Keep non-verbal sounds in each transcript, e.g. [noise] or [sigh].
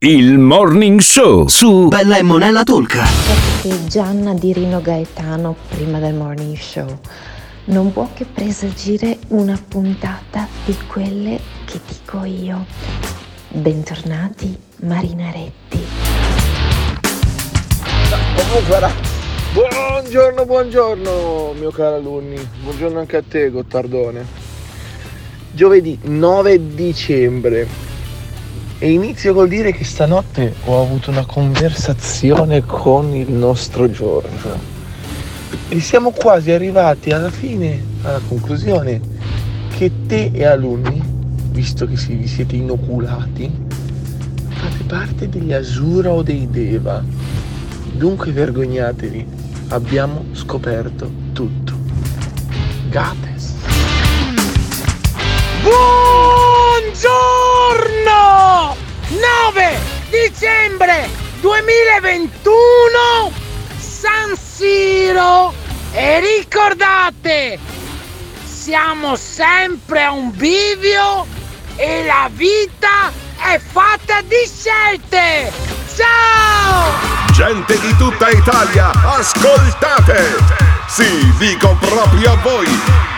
Il Morning Show su Bella e Monella Tolca. Che Gianna di Rino Gaetano prima del Morning Show non può che presagire una puntata di quelle che dico io. Bentornati Marinaretti. Buongiorno, buongiorno, mio caro alunni. Buongiorno anche a te, Gottardone. Giovedì 9 dicembre. E inizio col dire che stanotte ho avuto una conversazione con il nostro Giorgio. E siamo quasi arrivati alla fine, alla conclusione, che te e alunni, visto che vi siete inoculati, fate parte degli Asura o dei Deva. Dunque vergognatevi, abbiamo scoperto tutto. Gates. Buongiorno! 9 dicembre 2021 San Siro e ricordate siamo sempre a un bivio e la vita è fatta di scelte ciao Gente di tutta Italia, ascoltate! Sì, dico proprio a voi!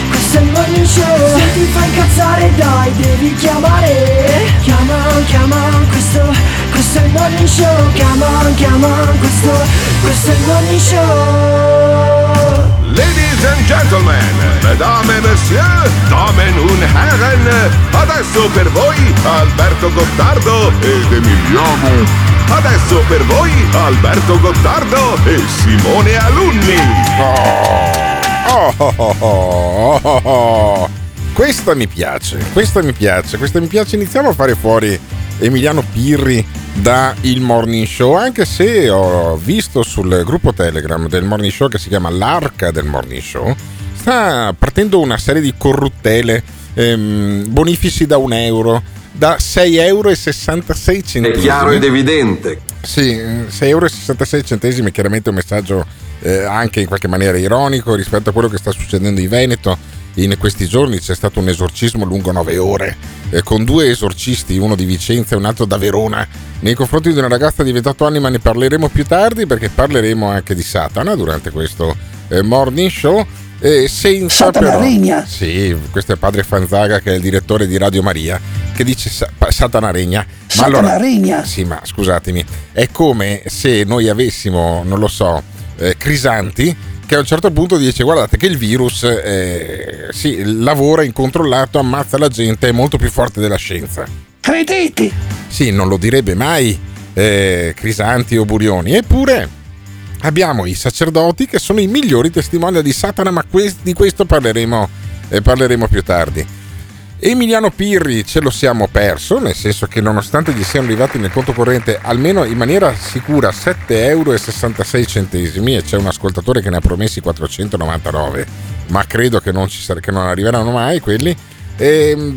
questo è il morning show. Se ti fa incazzare dai, devi chiamare. Chiama, chiama, questo, questo è il morning show. Chiama, chiama, questo, questo è il morning show. Ladies and gentlemen, mesdames et messieurs, damen und herren, adesso per voi Alberto Gottardo ed Emiliano. Adesso per voi Alberto Gottardo e Simone Alunni. Oh, oh, oh, oh. Questa mi piace, questa mi piace, questa mi piace. Iniziamo a fare fuori Emiliano Pirri da il Morning Show, anche se ho visto sul gruppo Telegram del Morning Show che si chiama L'Arca del Morning Show, sta partendo una serie di corruttele, ehm, bonifici da un euro, da 6,66 euro. È chiaro ed evidente. Sì, 6,66 euro chiaramente un messaggio eh, anche in qualche maniera ironico rispetto a quello che sta succedendo in Veneto. In questi giorni c'è stato un esorcismo lungo 9 ore eh, con due esorcisti, uno di Vicenza e un altro da Verona, nei confronti di una ragazza di 28 anni, ma ne parleremo più tardi perché parleremo anche di Satana durante questo eh, morning show. Eh, senza Satana però, regna. Sì, questo è padre Fanzaga che è il direttore di Radio Maria che dice sa- Satana regna. Ma Satana allora, regna. sì, ma scusatemi, è come se noi avessimo, non lo so, eh, Crisanti che a un certo punto dice guardate che il virus eh, sì, lavora incontrollato, ammazza la gente, è molto più forte della scienza. Credete? Sì, non lo direbbe mai eh, Crisanti o Burioni, eppure abbiamo i sacerdoti che sono i migliori testimoni di Satana, ma di questo parleremo, eh, parleremo più tardi. Emiliano Pirri ce lo siamo perso, nel senso che nonostante gli siano arrivati nel conto corrente almeno in maniera sicura 7,66 euro e c'è un ascoltatore che ne ha promessi 499, ma credo che non, sare- che non arriveranno mai quelli, e,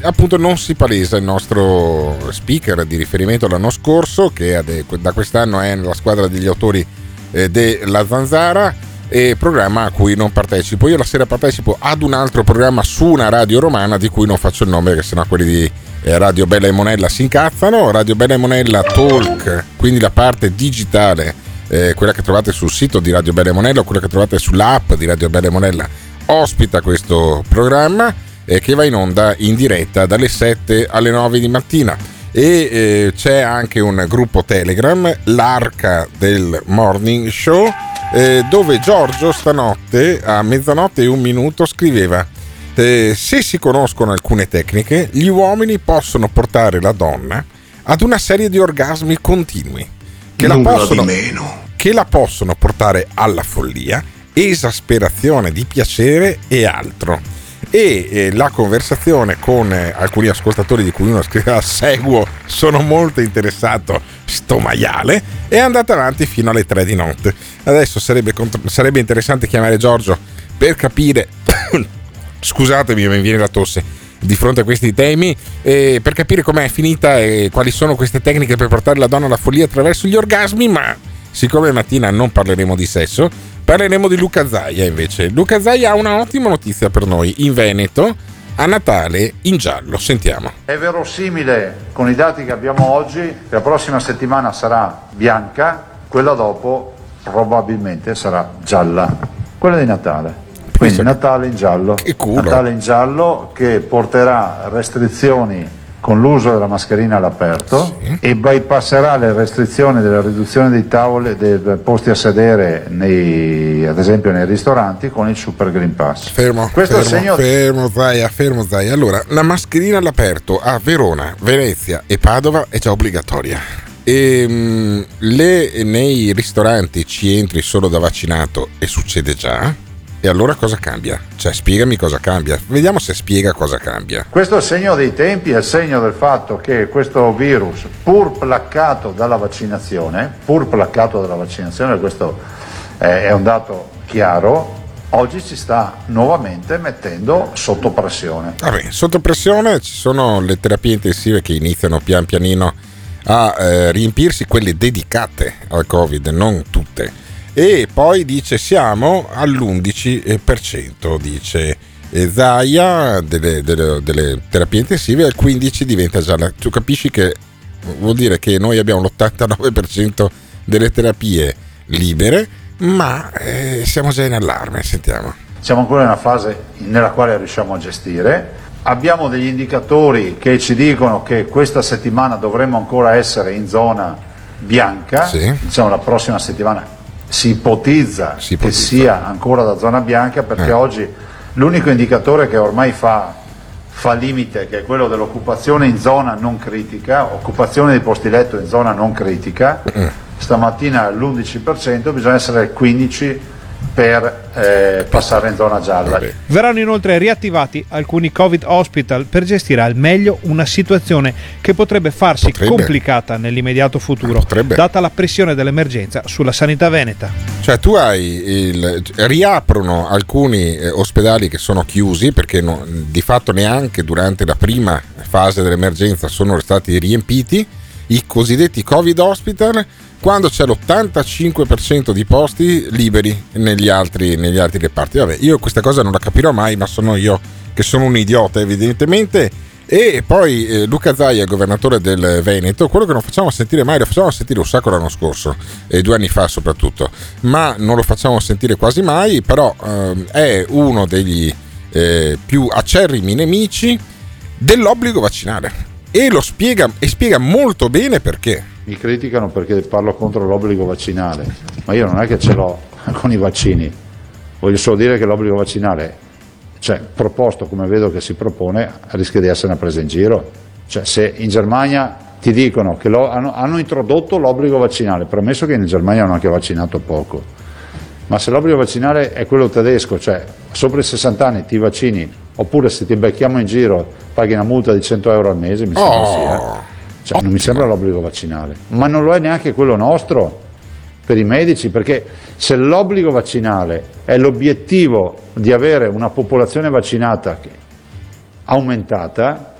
appunto non si palesa il nostro speaker di riferimento l'anno scorso, che da quest'anno è nella squadra degli autori della Zanzara e programma a cui non partecipo. Io la sera partecipo ad un altro programma su una radio romana di cui non faccio il nome perché sennò quelli di eh, Radio Bella e Monella si incazzano. Radio Bella e Monella Talk, quindi la parte digitale, eh, quella che trovate sul sito di Radio Bella e Monella o quella che trovate sull'app di Radio Bella e Monella, ospita questo programma eh, che va in onda in diretta dalle 7 alle 9 di mattina e eh, c'è anche un gruppo Telegram, l'Arca del Morning Show, eh, dove Giorgio stanotte a mezzanotte e un minuto scriveva eh, se si conoscono alcune tecniche, gli uomini possono portare la donna ad una serie di orgasmi continui che la, possono, che la possono portare alla follia, esasperazione di piacere e altro. E eh, la conversazione con eh, alcuni ascoltatori di cui uno scriveva seguo, sono molto interessato, sto maiale, è andata avanti fino alle 3 di notte. Adesso sarebbe, contro- sarebbe interessante chiamare Giorgio per capire, [coughs] scusatemi mi viene la tosse, di fronte a questi temi eh, per capire com'è finita e quali sono queste tecniche per portare la donna alla follia attraverso gli orgasmi, ma siccome mattina non parleremo di sesso, parleremo di Luca Zaia invece. Luca Zaia ha una ottima notizia per noi. In Veneto, a Natale, in giallo. Sentiamo. È verosimile con i dati che abbiamo oggi che la prossima settimana sarà bianca, quella dopo probabilmente sarà gialla, quella di Natale. Quindi Natale in giallo. Natale in giallo che porterà restrizioni con l'uso della mascherina all'aperto e bypasserà le restrizioni della riduzione dei tavoli, dei posti a sedere nei, ad esempio nei ristoranti con il Super Green Pass. Fermo, Questo fermo, segno fermo, Zaia, fermo, Zaia. Allora, la mascherina all'aperto a Verona, Venezia e Padova è già obbligatoria. E, mm, le- nei ristoranti ci entri solo da vaccinato e succede già. E allora cosa cambia? Cioè, spiegami cosa cambia. Vediamo se spiega cosa cambia. Questo è il segno dei tempi, è il segno del fatto che questo virus, pur placcato dalla vaccinazione, pur placcato dalla vaccinazione, questo è, un dato chiaro, oggi ci sta nuovamente mettendo sotto pressione. Vabbè, sotto pressione ci sono le terapie intensive che iniziano pian pianino a eh, riempirsi, quelle dedicate al Covid, non tutte. E poi dice siamo all'11%, dice Zaia delle, delle- delle terapie intensive, al 15% diventa già la... Tu capisci che vuol dire che noi abbiamo l'89% delle terapie libere, ma eh, siamo già in allarme, sentiamo. Siamo ancora in una fase nella quale riusciamo a gestire. Abbiamo degli indicatori che ci dicono che questa settimana dovremmo ancora essere in zona bianca, diciamo la prossima settimana si ipotizza, che sia ancora da zona bianca perché Eh. oggi l'unico indicatore che ormai fa, fa limite, che è quello dell'occupazione in zona non critica, occupazione di posti letto in zona non critica, Mm. stamattina è all'11%, bisogna essere al 15% per eh, passare in zona gialla. Verranno inoltre riattivati alcuni Covid hospital per gestire al meglio una situazione che potrebbe farsi Potrebbe. complicata nell'immediato futuro, data la pressione dell'emergenza sulla sanità veneta. Cioè tu hai il, riaprono alcuni eh, ospedali che sono chiusi perché no- di fatto neanche durante la prima fase dell'emergenza sono stati riempiti i cosiddetti Covid hospital quando c'è l'85% di posti liberi negli altri, negli altri reparti. Vabbè, io questa cosa non la capirò mai, ma sono io che sono un idiota evidentemente. E poi eh, Luca Zaia, governatore del Veneto, quello che non facciamo sentire mai, lo facciamo sentire un sacco l'anno scorso, e due anni fa soprattutto, ma non lo facciamo sentire quasi mai, però ehm, è uno degli eh, più acerrimi nemici dell'obbligo vaccinale. E lo spiega, e spiega molto bene perché. Mi criticano perché parlo contro l'obbligo vaccinale, ma io non è che ce l'ho [laughs] con i vaccini. Voglio solo dire che l'obbligo vaccinale, cioè proposto come vedo che si propone, rischia di essere una presa in giro. Cioè, se in Germania ti dicono che hanno, hanno introdotto l'obbligo vaccinale, premesso che in Germania hanno anche vaccinato poco, ma se l'obbligo vaccinale è quello tedesco, cioè sopra i 60 anni ti vaccini, oppure se ti becchiamo in giro paghi una multa di 100 euro al mese, mi sembra sì, eh. Cioè, non mi sembra l'obbligo vaccinale, ma non lo è neanche quello nostro per i medici, perché se l'obbligo vaccinale è l'obiettivo di avere una popolazione vaccinata che- aumentata,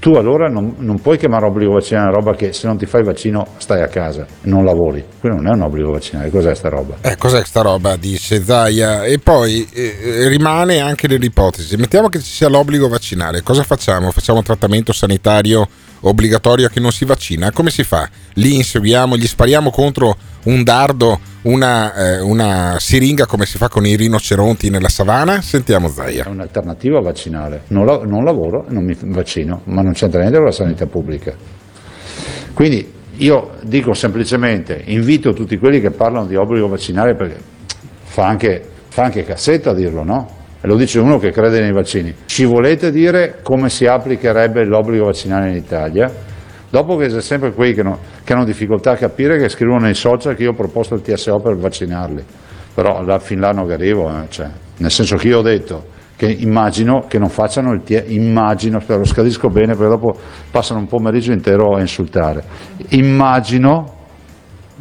tu allora non, non puoi chiamare obbligo vaccinale una roba che se non ti fai il vaccino stai a casa, non lavori. Quello non è un obbligo vaccinale, cos'è sta roba? Eh, cos'è sta roba? Dice Zaia. E poi eh, rimane anche nell'ipotesi. Mettiamo che ci sia l'obbligo vaccinale. Cosa facciamo? Facciamo un trattamento sanitario obbligatorio a chi non si vaccina? Come si fa? Li inseguiamo, gli spariamo contro un dardo, una, eh, una siringa come si fa con i rinoceronti nella savana? Sentiamo Zaia. È un'alternativa vaccinale. Non, la- non lavoro e non mi vaccino, ma non c'entra niente con la sanità pubblica. Quindi io dico semplicemente, invito tutti quelli che parlano di obbligo vaccinale perché fa anche, fa anche cassetta a dirlo, no? Lo dice uno che crede nei vaccini. Ci volete dire come si applicherebbe l'obbligo vaccinale in Italia? Dopo che c'è sempre quelli che, no- che hanno difficoltà a capire che scrivono nei social che io ho proposto il TSO per vaccinarli. Però là, fin là non arrivo, eh, cioè, nel senso che io ho detto che immagino che non facciano il TSO, immagino, spero scadisco bene perché dopo passano un pomeriggio intero a insultare. Immagino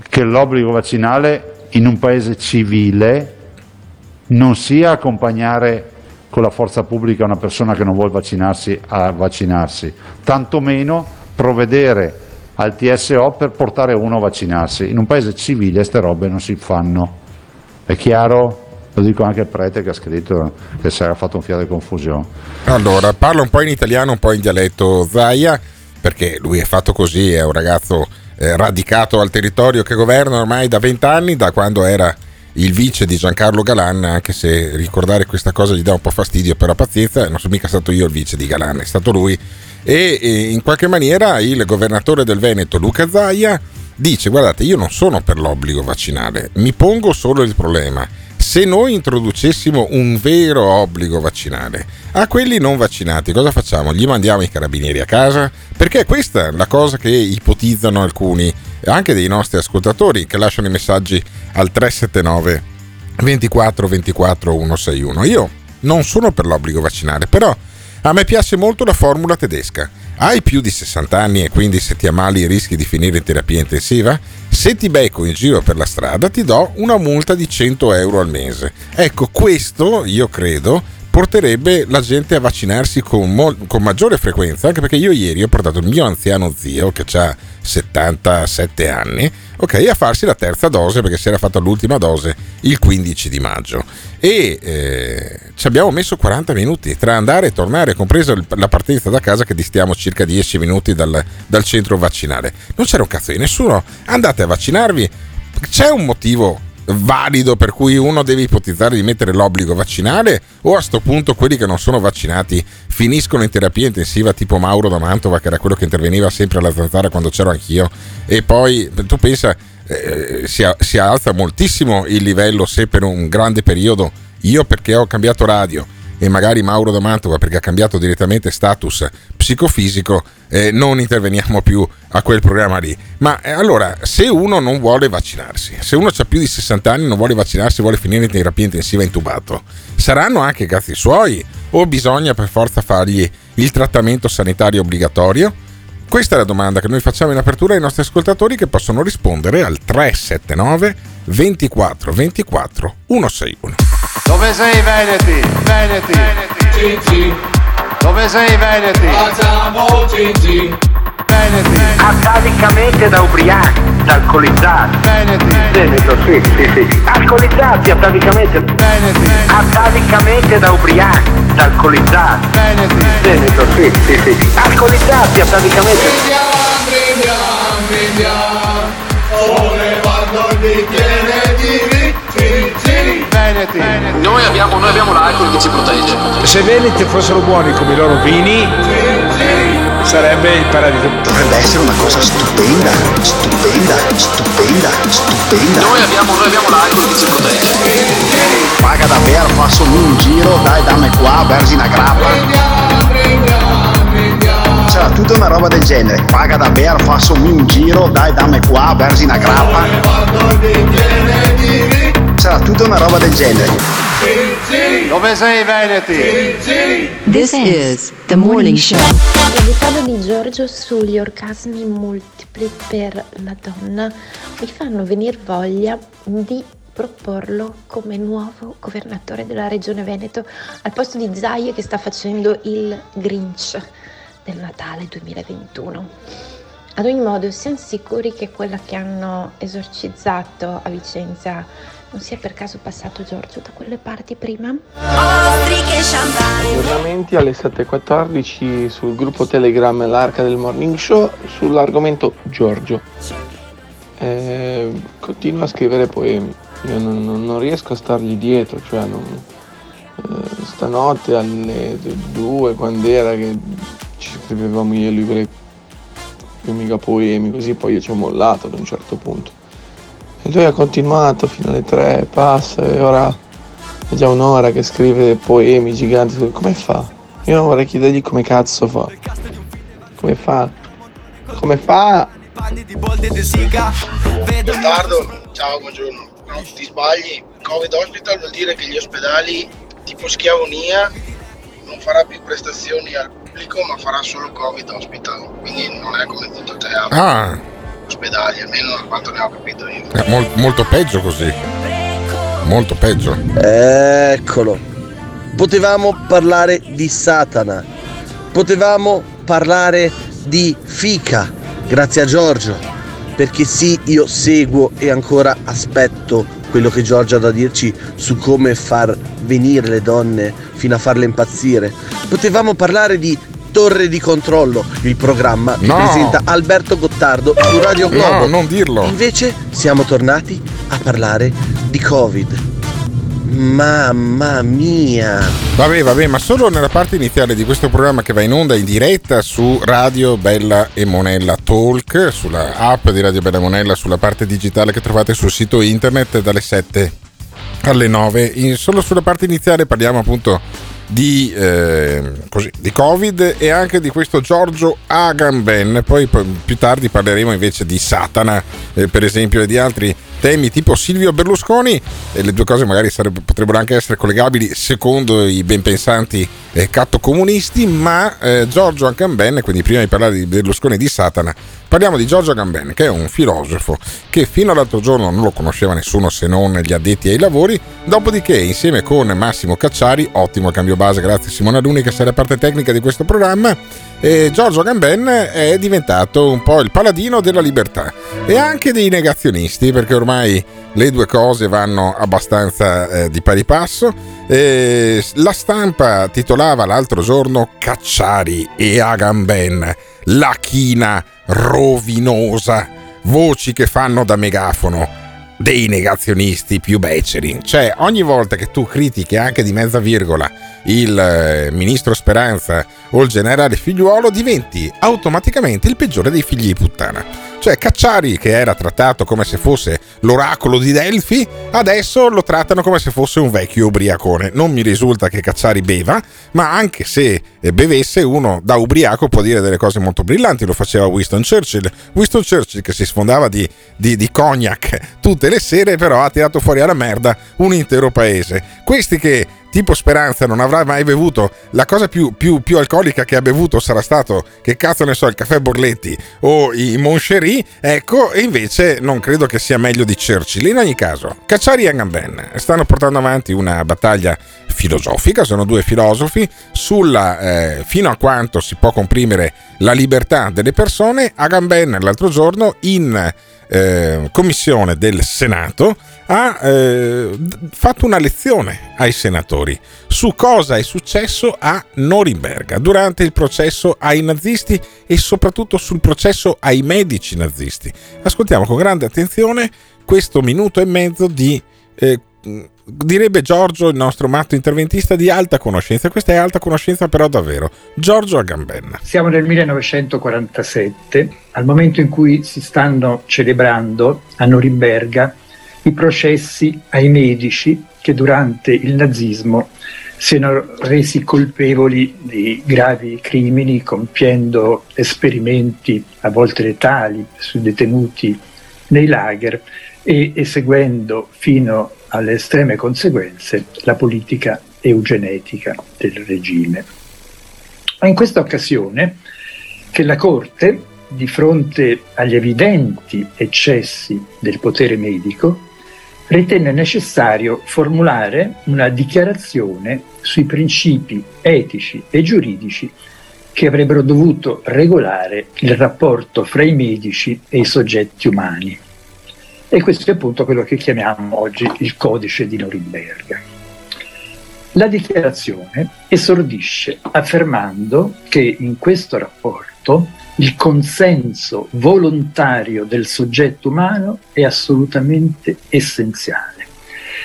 che l'obbligo vaccinale in un paese civile non sia accompagnare con la forza pubblica una persona che non vuole vaccinarsi a vaccinarsi, tantomeno provvedere al TSO per portare uno a vaccinarsi. In un paese civile queste robe non si fanno. È chiaro? Lo dico anche al prete che ha scritto che si era fatto un fiato di confusione. Allora, parla un po' in italiano, un po' in dialetto Zaia, perché lui è fatto così, è un ragazzo eh, radicato al territorio che governa ormai da vent'anni, da quando era il vice di Giancarlo Galan, anche se ricordare questa cosa gli dà un po' fastidio, però pazienza, non sono mica stato io il vice di Galan, è stato lui. E, e in qualche maniera il governatore del Veneto, Luca Zaia, dice guardate io non sono per l'obbligo vaccinale, mi pongo solo il problema. Se noi introducessimo un vero obbligo vaccinale a quelli non vaccinati, cosa facciamo? Gli mandiamo i carabinieri a casa? Perché questa è la cosa che ipotizzano alcuni, anche dei nostri ascoltatori, che lasciano i messaggi al 379 24 24 161. Io non sono per l'obbligo vaccinale, però a me piace molto la formula tedesca. Hai più di 60 anni e quindi se ti ammali rischi di finire in terapia intensiva? Se ti becco in giro per la strada ti do una multa di 100 euro al mese. Ecco, questo io credo porterebbe la gente a vaccinarsi con, mo- con maggiore frequenza, anche perché io ieri ho portato il mio anziano zio che ha 77 anni, ok, a farsi la terza dose perché si era fatta l'ultima dose il 15 di maggio. E eh, ci abbiamo messo 40 minuti tra andare e tornare, compresa la partenza da casa che distiamo circa 10 minuti dal, dal centro vaccinale. Non c'era un cazzo di nessuno, andate a vaccinarvi, c'è un motivo valido per cui uno deve ipotizzare di mettere l'obbligo vaccinale o a sto punto quelli che non sono vaccinati finiscono in terapia intensiva tipo Mauro da Mantova che era quello che interveniva sempre alla zanzara quando c'ero anch'io e poi tu pensa eh, si, si alza moltissimo il livello se per un grande periodo. Io perché ho cambiato radio e magari Mauro da Mantova perché ha cambiato direttamente status psicofisico, eh, non interveniamo più a quel programma lì. Ma eh, allora, se uno non vuole vaccinarsi, se uno ha più di 60 anni non vuole vaccinarsi, vuole finire in terapia intensiva intubato, saranno anche cazzi suoi o bisogna per forza fargli il trattamento sanitario obbligatorio? Questa è la domanda che noi facciamo in apertura ai nostri ascoltatori che possono rispondere al 379 24 24 161. Dove sei Veneti? Veneti. Veneti. Dove sei Veneti? Facciamo Gigi. Veneti. Atavicamente da ubriachi, da alcolizzati. Veneti. Veneto, sì, sì, sì. Alcolizzati atavicamente. Veneti. Atavicamente da ubriachi, da alcolizzati. Veneti. Veneto, sì, sì, sì. Alcolizzati atavicamente. Brindiamo, brindiamo, sollevando il bicchiere di. Veneti. Noi abbiamo, noi abbiamo l'alcol che ci protegge. Se Veneti fossero buoni come i loro vini, sarebbe il paradiso. Dovrebbe essere una cosa stupenda, stupenda, stupenda, stupenda. Noi abbiamo, noi abbiamo l'alcol che ci protegge. Paga davvero, faccio un giro, dai dammi qua, versi una grappa. C'era tutta una roba del genere. Paga davvero, faccio un giro, dai dammi qua, versi una grappa. C'era tutta una roba del genere. Dove sei Veneti? This is the morning show. L'episodio di Giorgio sugli orgasmi multipli per la donna mi fanno venire voglia di proporlo come nuovo governatore della regione Veneto al posto di Zaia che sta facendo il Grinch del Natale 2021. Ad ogni modo, siamo sicuri che quella che hanno esorcizzato a Vicenza non sia per caso passato Giorgio da quelle parti prima? Aggiornamenti alle 7.14 sul gruppo Telegram L'Arca del Morning Show sull'argomento Giorgio. Eh, continua a scrivere poemi, io non, non- non riesco a stargli dietro, cioè non- eh, stanotte alle 2 quando era che ci scrivevamo io e lui quelle quei mega poemi, così poi io ci ho mollato ad un certo punto. E lui ha continuato fino alle 3, passa e ora è già un'ora che scrive poemi giganti. Come fa? Io vorrei chiedergli come cazzo fa. Come fa Come fa? Gottardo, ciao, buongiorno. No, ti sbagli. Covid hospital vuol dire che gli ospedali tipo Schiavonia non farà più prestazioni al pubblico ma farà solo Covid hospital. Quindi non è come tutto il teatro. Ah, Ospedali, almeno da quanto ne ho capito io. è mol- molto peggio così. Molto peggio. Eccolo. Potevamo parlare di Satana. Potevamo parlare di fica. Grazie a Giorgio. Perché sì, io seguo e ancora aspetto quello che Giorgio ha da dirci su come far venire le donne fino a farle impazzire. Potevamo parlare di Torre di controllo, il programma che No. presenta Alberto Gottardo su Radio Globo. No, non dirlo. Invece siamo tornati a parlare di Covid. Mamma mia! Vabbè, vabbè, ma solo nella parte iniziale di questo programma che va in onda in diretta su Radio Bella e Monella Talk, sulla app di Radio Bella e Monella, sulla parte digitale che trovate sul sito internet dalle 7 alle 9. In- solo sulla parte iniziale parliamo appunto di, eh, così, di Covid e anche di questo Giorgio Agamben. Poi, più tardi parleremo invece di Satana, eh, per esempio, e di altri temi tipo Silvio Berlusconi. E le due cose magari sarebbe- potrebbero anche essere collegabili secondo i ben pensanti eh, cattocomunisti, ma eh, Giorgio Agamben, quindi prima di parlare di Berlusconi e di Satana, parliamo di Giorgio Agamben, che è un filosofo che fino all'altro giorno non lo conosceva nessuno se non gli addetti ai lavori, dopodiché insieme con Massimo Cacciari, ottimo cambio base, grazie Simona Luni che la parte tecnica di questo programma, e Giorgio Agamben è diventato un po' il paladino della libertà e anche dei negazionisti, perché ormai le due cose vanno abbastanza eh, di pari passo. E la stampa titolava l'altro giorno Cacciari e Agamben, la china rovinosa, voci che fanno da megafono dei negazionisti più beceri. Cioè, ogni volta che tu critichi anche di mezza virgola il eh, ministro Speranza o il generale figliuolo, diventi automaticamente il peggiore dei figli di puttana. Cioè, Cacciari, che era trattato come se fosse l'oracolo di Delfi, adesso lo trattano come se fosse un vecchio ubriacone. Non mi risulta che Cacciari beva, ma anche se eh, bevesse, uno da ubriaco può dire delle cose molto brillanti. Lo faceva Winston Churchill. Winston Churchill che si sfondava di, di, di cognac tutte le sere, però ha tirato fuori alla merda un intero paese. Questi che tipo Speranza non avrà mai bevuto. La cosa più, più, più alcolica che ha bevuto sarà stato che cazzo ne so il caffè Borletti o i Moncherie. Ecco e invece non credo che sia meglio di Churchill. In ogni caso Cacciari e Agamben stanno portando avanti una battaglia filosofica sono due filosofi sulla eh, fino a quanto si può comprimere la libertà delle persone. Agamben l'altro giorno in eh, commissione del Senato ha eh, fatto una lezione ai senatori su cosa è successo a Norimberga durante il processo ai nazisti e soprattutto sul processo ai medici nazisti. Ascoltiamo con grande attenzione questo minuto e mezzo di, eh, direbbe Giorgio, il nostro matto interventista, di alta conoscenza. Questa è alta conoscenza però davvero. Giorgio Agamben. Siamo nel 1947, al momento in cui si stanno celebrando a Norimberga i processi ai medici che durante il nazismo siano resi colpevoli di gravi crimini compiendo esperimenti a volte letali sui detenuti nei lager e eseguendo fino alle estreme conseguenze la politica eugenetica del regime. Ma in questa occasione che la Corte, di fronte agli evidenti eccessi del potere medico, ritenne necessario formulare una dichiarazione sui principi etici e giuridici che avrebbero dovuto regolare il rapporto fra i medici e i soggetti umani. E questo è appunto quello che chiamiamo oggi il codice di Norimberga. La dichiarazione esordisce affermando che in questo rapporto il consenso volontario del soggetto umano è assolutamente essenziale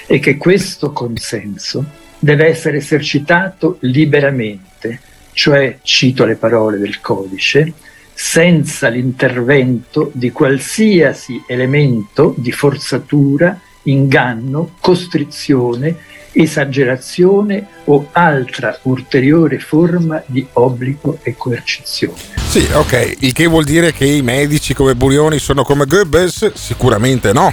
e che questo consenso deve essere esercitato liberamente, cioè, cito le parole del codice, senza l'intervento di qualsiasi elemento di forzatura, inganno, costrizione, esagerazione o altra ulteriore forma di obbligo e coercizione. Sì, ok, il che vuol dire che i medici come Burioni sono come Goebbels? Sicuramente no.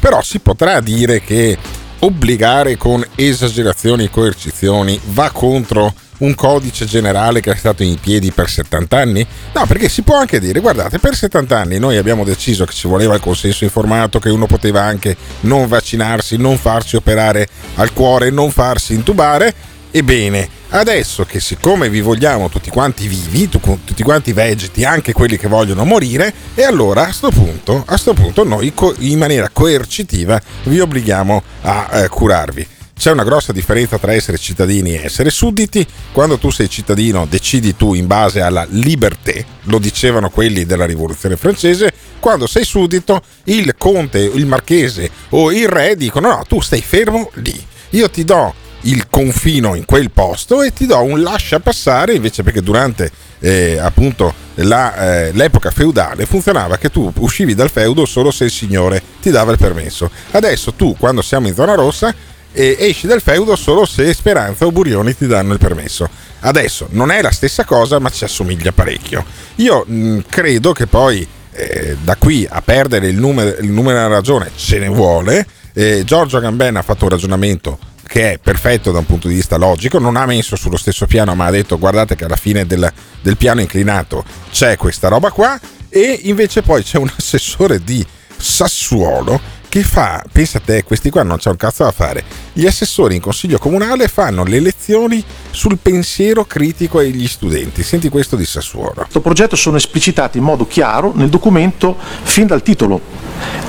Però si potrà dire che obbligare con esagerazioni e coercizioni va contro un codice generale che è stato in piedi per 70 anni? No, perché si può anche dire, guardate, per 70 anni noi abbiamo deciso che ci voleva il consenso informato, che uno poteva anche non vaccinarsi, non farsi operare al cuore, non farsi intubare. Ebbene, adesso che siccome vi vogliamo tutti quanti vivi, tutti quanti vegeti, anche quelli che vogliono morire, e allora a sto punto, a sto punto noi in maniera coercitiva vi obblighiamo a eh, curarvi. C'è una grossa differenza tra essere cittadini e essere sudditi. Quando tu sei cittadino decidi tu in base alla libertà, lo dicevano quelli della rivoluzione francese. Quando sei suddito, il conte, il marchese o il re dicono no, tu stai fermo lì. Io ti do il confino in quel posto e ti do un lascia passare invece perché durante eh, appunto la, eh, l'epoca feudale funzionava che tu uscivi dal feudo solo se il signore ti dava il permesso. Adesso tu quando siamo in zona rossa e esci dal feudo solo se Speranza o Burioni ti danno il permesso. Adesso non è la stessa cosa, ma ci assomiglia parecchio. Io mh, credo che poi eh, da qui a perdere il numero, il numero della ragione ce ne vuole. Eh, Giorgio Gambena ha fatto un ragionamento che è perfetto da un punto di vista logico, non ha messo sullo stesso piano, ma ha detto guardate che alla fine del, del piano inclinato c'è questa roba qua e invece poi c'è un [laughs] assessore di Sassuolo che fa, pensa a te, questi qua non c'è un cazzo da fare. Gli assessori in consiglio comunale fanno le lezioni sul pensiero critico agli studenti. Senti questo di Sassuolo. Questo progetto sono esplicitati in modo chiaro nel documento fin dal titolo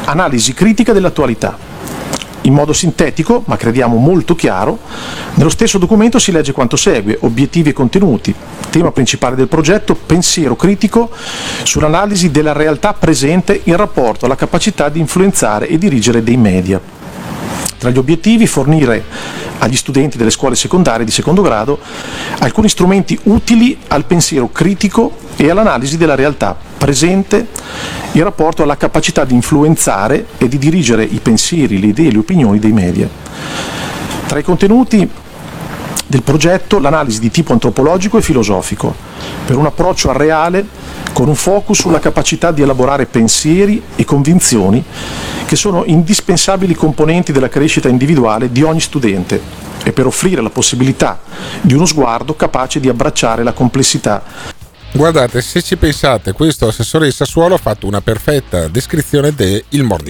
Analisi critica dell'attualità in modo sintetico, ma crediamo molto chiaro, nello stesso documento si legge quanto segue, obiettivi e contenuti, tema principale del progetto, pensiero critico sull'analisi della realtà presente in rapporto alla capacità di influenzare e dirigere dei media. Tra gli obiettivi fornire agli studenti delle scuole secondarie di secondo grado alcuni strumenti utili al pensiero critico e all'analisi della realtà presente in rapporto alla capacità di influenzare e di dirigere i pensieri, le idee e le opinioni dei media. Tra i contenuti del progetto l'analisi di tipo antropologico e filosofico, per un approccio al reale con un focus sulla capacità di elaborare pensieri e convinzioni che sono indispensabili componenti della crescita individuale di ogni studente e per offrire la possibilità di uno sguardo capace di abbracciare la complessità Guardate, se ci pensate, questo assessore di Sassuolo ha fatto una perfetta descrizione del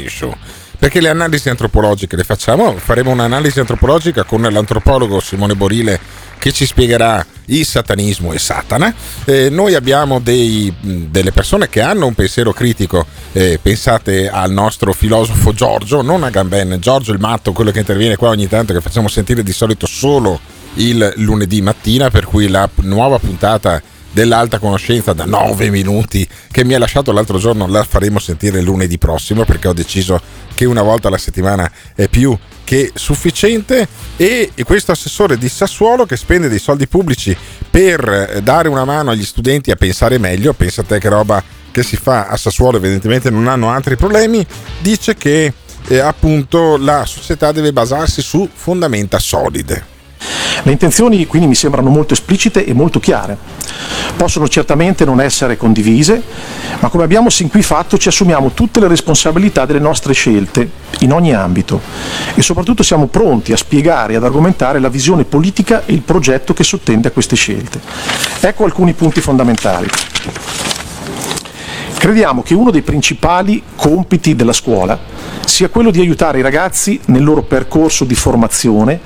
Show. Perché le analisi antropologiche le facciamo? Faremo un'analisi antropologica con l'antropologo Simone Borile che ci spiegherà il satanismo e Satana. Eh, noi abbiamo dei, delle persone che hanno un pensiero critico, eh, pensate al nostro filosofo Giorgio, non a Gamben, Giorgio il matto, quello che interviene qua ogni tanto, che facciamo sentire di solito solo il lunedì mattina, per cui la nuova puntata dell'alta conoscenza da 9 minuti che mi ha lasciato l'altro giorno, la faremo sentire lunedì prossimo perché ho deciso che una volta alla settimana è più che sufficiente e questo assessore di Sassuolo che spende dei soldi pubblici per dare una mano agli studenti a pensare meglio, pensa te che roba che si fa a Sassuolo, evidentemente non hanno altri problemi, dice che eh, appunto la società deve basarsi su fondamenta solide. Le intenzioni quindi mi sembrano molto esplicite e molto chiare. Possono certamente non essere condivise, ma come abbiamo sin qui fatto ci assumiamo tutte le responsabilità delle nostre scelte in ogni ambito e soprattutto siamo pronti a spiegare e ad argomentare la visione politica e il progetto che sottende a queste scelte. Ecco alcuni punti fondamentali. Crediamo che uno dei principali compiti della scuola sia quello di aiutare i ragazzi nel loro percorso di formazione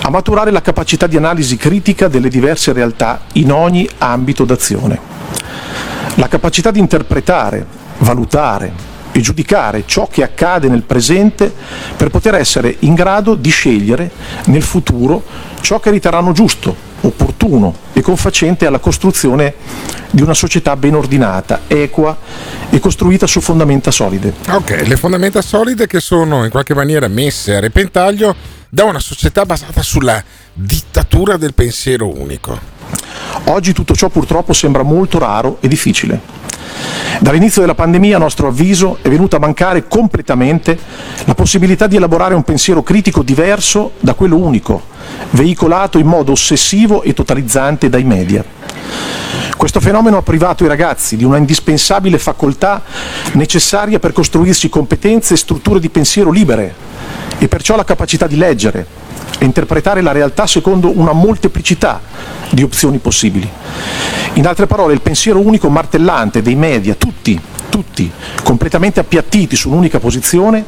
a maturare la capacità di analisi critica delle diverse realtà in ogni ambito d'azione. La capacità di interpretare, valutare e giudicare ciò che accade nel presente per poter essere in grado di scegliere nel futuro ciò che riterranno giusto, opportuno e confacente alla costruzione di una società ben ordinata, equa e costruita su fondamenta solide. Ok, le fondamenta solide che sono in qualche maniera messe a repentaglio da una società basata sulla dittatura del pensiero unico. Oggi tutto ciò purtroppo sembra molto raro e difficile. Dall'inizio della pandemia, a nostro avviso, è venuta a mancare completamente la possibilità di elaborare un pensiero critico diverso da quello unico, veicolato in modo ossessivo e totalizzante dai media. Questo fenomeno ha privato i ragazzi di una indispensabile facoltà necessaria per costruirsi competenze e strutture di pensiero libere e perciò la capacità di leggere e interpretare la realtà secondo una molteplicità di opzioni possibili. In altre parole, il pensiero unico martellante dei media, tutti, tutti, completamente appiattiti su un'unica posizione,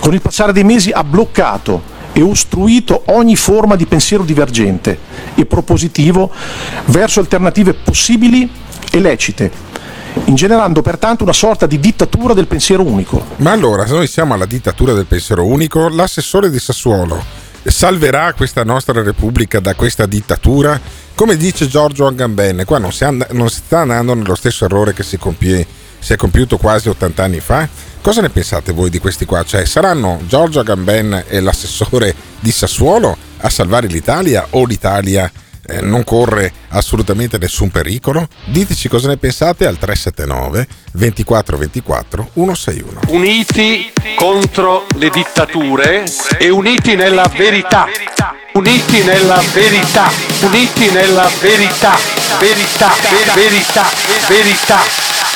con il passare dei mesi ha bloccato e ostruito ogni forma di pensiero divergente e propositivo verso alternative possibili e lecite, ingenerando pertanto una sorta di dittatura del pensiero unico. Ma allora, se noi siamo alla dittatura del pensiero unico, l'assessore di Sassuolo salverà questa nostra Repubblica da questa dittatura? Come dice Giorgio Agamben, qua non si, and- non si sta andando nello stesso errore che si, compie- si è compiuto quasi 80 anni fa? Cosa ne pensate voi di questi qua? Cioè, saranno Giorgio Agamben e l'assessore di Sassuolo a salvare l'Italia o l'Italia eh, non corre assolutamente nessun pericolo? Diteci cosa ne pensate al 379 24 24 161. Uniti contro le dittature e uniti nella verità. Uniti nella verità, uniti nella verità, verità, ver- verità, verità.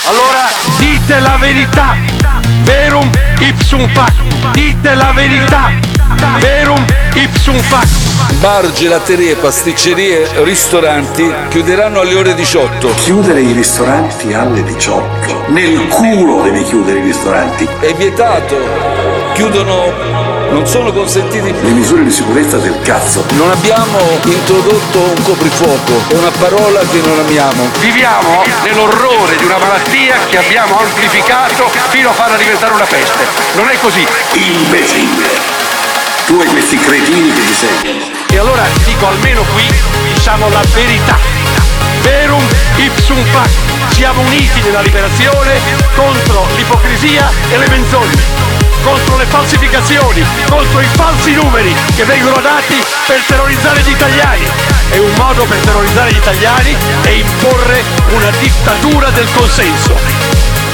Allora dite la verità, verum ipsum fac, dite la verità, verum ipsum fac. Bar, gelaterie, pasticcerie, ristoranti chiuderanno alle ore 18. Chiudere i ristoranti alle 18. Nel culo devi chiudere i ristoranti. È vietato. Chiudono. Non sono consentiti. Le misure di sicurezza del cazzo. Non abbiamo introdotto un coprifuoco. È una parola che non amiamo. Viviamo nell'orrore di una malattia che abbiamo amplificato fino a farla diventare una peste. Non è così. Imbecille. Tu e questi cretini che ti seguono. E allora dico almeno qui diciamo la verità. Verum ipsum fac. Siamo uniti nella liberazione contro l'ipocrisia e le menzogne contro le falsificazioni, contro i falsi numeri che vengono dati per terrorizzare gli italiani. È un modo per terrorizzare gli italiani e imporre una dittatura del consenso.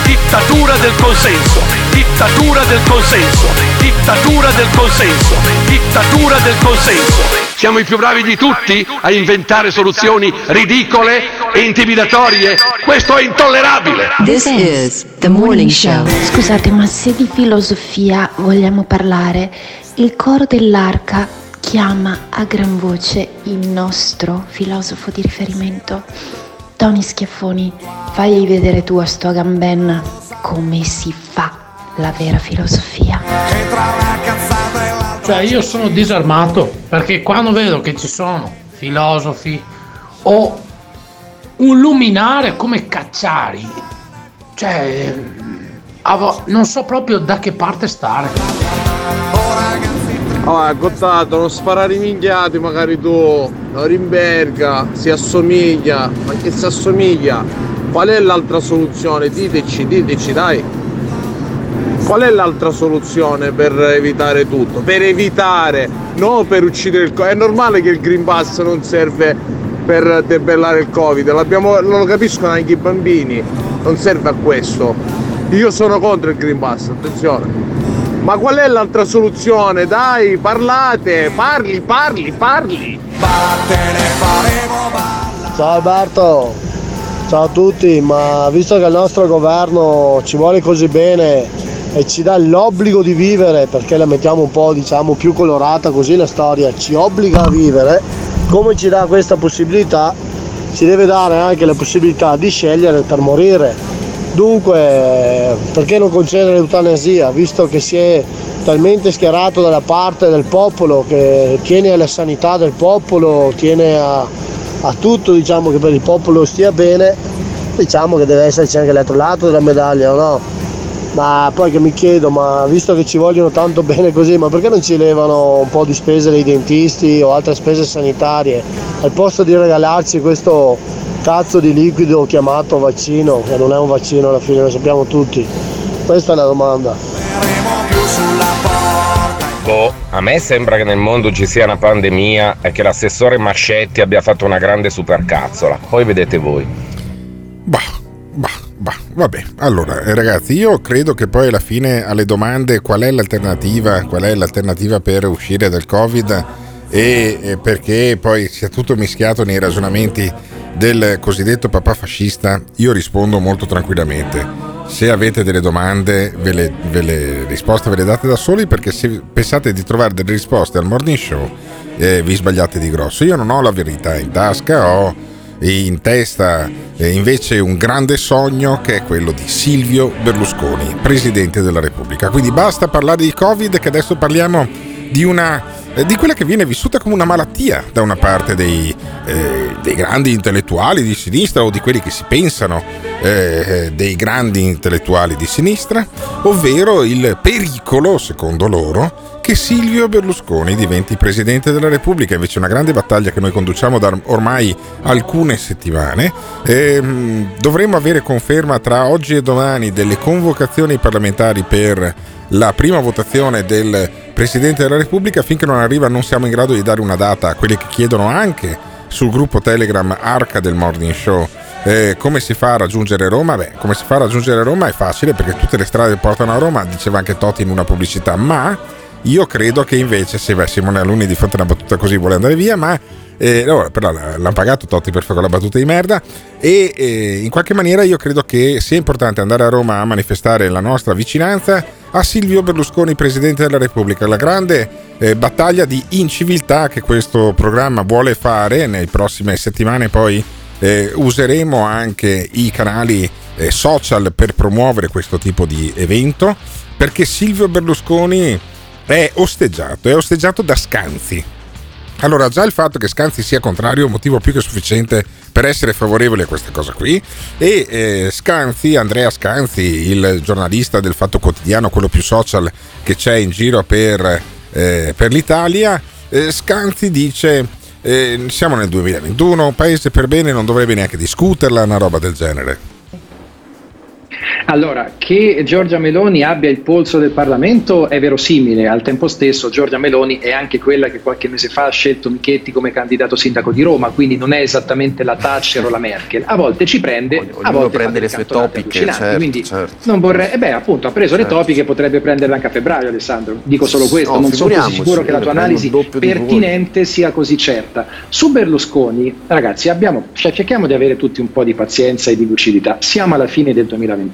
Dittatura del consenso, dittatura del consenso, dittatura del consenso, dittatura del consenso. Siamo i più bravi di tutti a inventare soluzioni ridicole e intimidatorie. Questo è intollerabile. This is the morning show. Scusate, ma se di filosofia vogliamo parlare, il coro dell'arca chiama a gran voce il nostro filosofo di riferimento. Tony Schiaffoni, fai vedere tu a sto Agamben come si fa la vera filosofia. Cioè io sono disarmato perché quando vedo che ci sono filosofi o un luminare come Cacciari, cioè non so proprio da che parte stare. Oh, Gottato, non sparare i minchiati magari tu, Norimberga, si assomiglia, ma che si assomiglia? Qual è l'altra soluzione? Diteci, diteci, dai. Qual è l'altra soluzione per evitare tutto? Per evitare, non per uccidere il Covid. È normale che il Green Pass non serve per debellare il Covid, L'abbiamo- lo capiscono anche i bambini, non serve a questo. Io sono contro il Green Pass, attenzione. Ma qual è l'altra soluzione? Dai, parlate, parli, parli, parli. Ciao Alberto, ciao a tutti, ma visto che il nostro governo ci vuole così bene e ci dà l'obbligo di vivere, perché la mettiamo un po' diciamo più colorata così la storia, ci obbliga a vivere, come ci dà questa possibilità, ci deve dare anche la possibilità di scegliere per morire. Dunque, perché non concedere l'eutanasia, visto che si è talmente schierato dalla parte del popolo, che tiene alla sanità del popolo, tiene a, a tutto, diciamo che per il popolo stia bene, diciamo che deve esserci anche l'altro lato della medaglia, o no? Ma poi che mi chiedo, ma visto che ci vogliono tanto bene così, ma perché non ci levano un po' di spese dei dentisti o altre spese sanitarie? Al posto di regalarci questo cazzo di liquido chiamato vaccino, che non è un vaccino alla fine, lo sappiamo tutti. Questa è la domanda. Boh, a me sembra che nel mondo ci sia una pandemia e che l'assessore Mascetti abbia fatto una grande supercazzola. Poi vedete voi. bah, vabbè, allora eh, ragazzi, io credo che poi alla fine alle domande qual è l'alternativa, qual è l'alternativa per uscire dal Covid e, e perché poi sia tutto mischiato nei ragionamenti del cosiddetto papà fascista, io rispondo molto tranquillamente. Se avete delle domande, ve le, ve le risposte ve le date da soli perché se pensate di trovare delle risposte al morning show eh, vi sbagliate di grosso. Io non ho la verità in tasca, ho in testa eh, invece un grande sogno che è quello di Silvio Berlusconi, Presidente della Repubblica. Quindi basta parlare di Covid che adesso parliamo di una eh, di quella che viene vissuta come una malattia da una parte dei, eh, dei grandi intellettuali di sinistra o di quelli che si pensano eh, dei grandi intellettuali di sinistra, ovvero il pericolo, secondo loro, che Silvio Berlusconi diventi Presidente della Repubblica. Invece una grande battaglia che noi conduciamo da ormai alcune settimane. Ehm, dovremmo avere conferma tra oggi e domani delle convocazioni parlamentari per la prima votazione del Presidente della Repubblica. Finché non arriva non siamo in grado di dare una data a quelli che chiedono anche sul gruppo Telegram Arca del Morning Show. Eh, come si fa a raggiungere Roma? Beh, come si fa a raggiungere Roma è facile perché tutte le strade portano a Roma, diceva anche Totti in una pubblicità, ma io credo che invece, se beh, Simone Alunni di fronte a una battuta così vuole andare via, ma eh, allora, però l'hanno pagato Totti per fare quella battuta di merda e eh, in qualche maniera io credo che sia importante andare a Roma a manifestare la nostra vicinanza a Silvio Berlusconi, Presidente della Repubblica. La grande eh, battaglia di inciviltà che questo programma vuole fare nelle prossime settimane poi eh, useremo anche i canali eh, social per promuovere questo tipo di evento perché Silvio Berlusconi è osteggiato, è osteggiato da Scanzi. Allora, già il fatto che Scanzi sia contrario è un motivo più che sufficiente per essere favorevole a questa cosa qui. E eh, Scanzi, Andrea Scanzi, il giornalista del Fatto Quotidiano, quello più social che c'è in giro per, eh, per l'Italia, eh, Scanzi dice: eh, Siamo nel 2021, un paese per bene non dovrebbe neanche discuterla, una roba del genere. Allora, che Giorgia Meloni abbia il polso del Parlamento è verosimile, al tempo stesso Giorgia Meloni è anche quella che qualche mese fa ha scelto Michetti come candidato sindaco di Roma, quindi non è esattamente la Thatcher o la Merkel, a volte ci prende, Ognuno a volte prende le sue topiche, certo, quindi certo. non vorrei, eh beh appunto ha preso Certo. le topiche, potrebbe prenderle anche a febbraio Alessandro, dico solo questo, No, non sono così sicuro che la tua analisi pertinente sia così certa. Su Berlusconi, ragazzi, abbiamo, cioè, cerchiamo di avere tutti un po' di pazienza e di lucidità, siamo alla fine del 2021.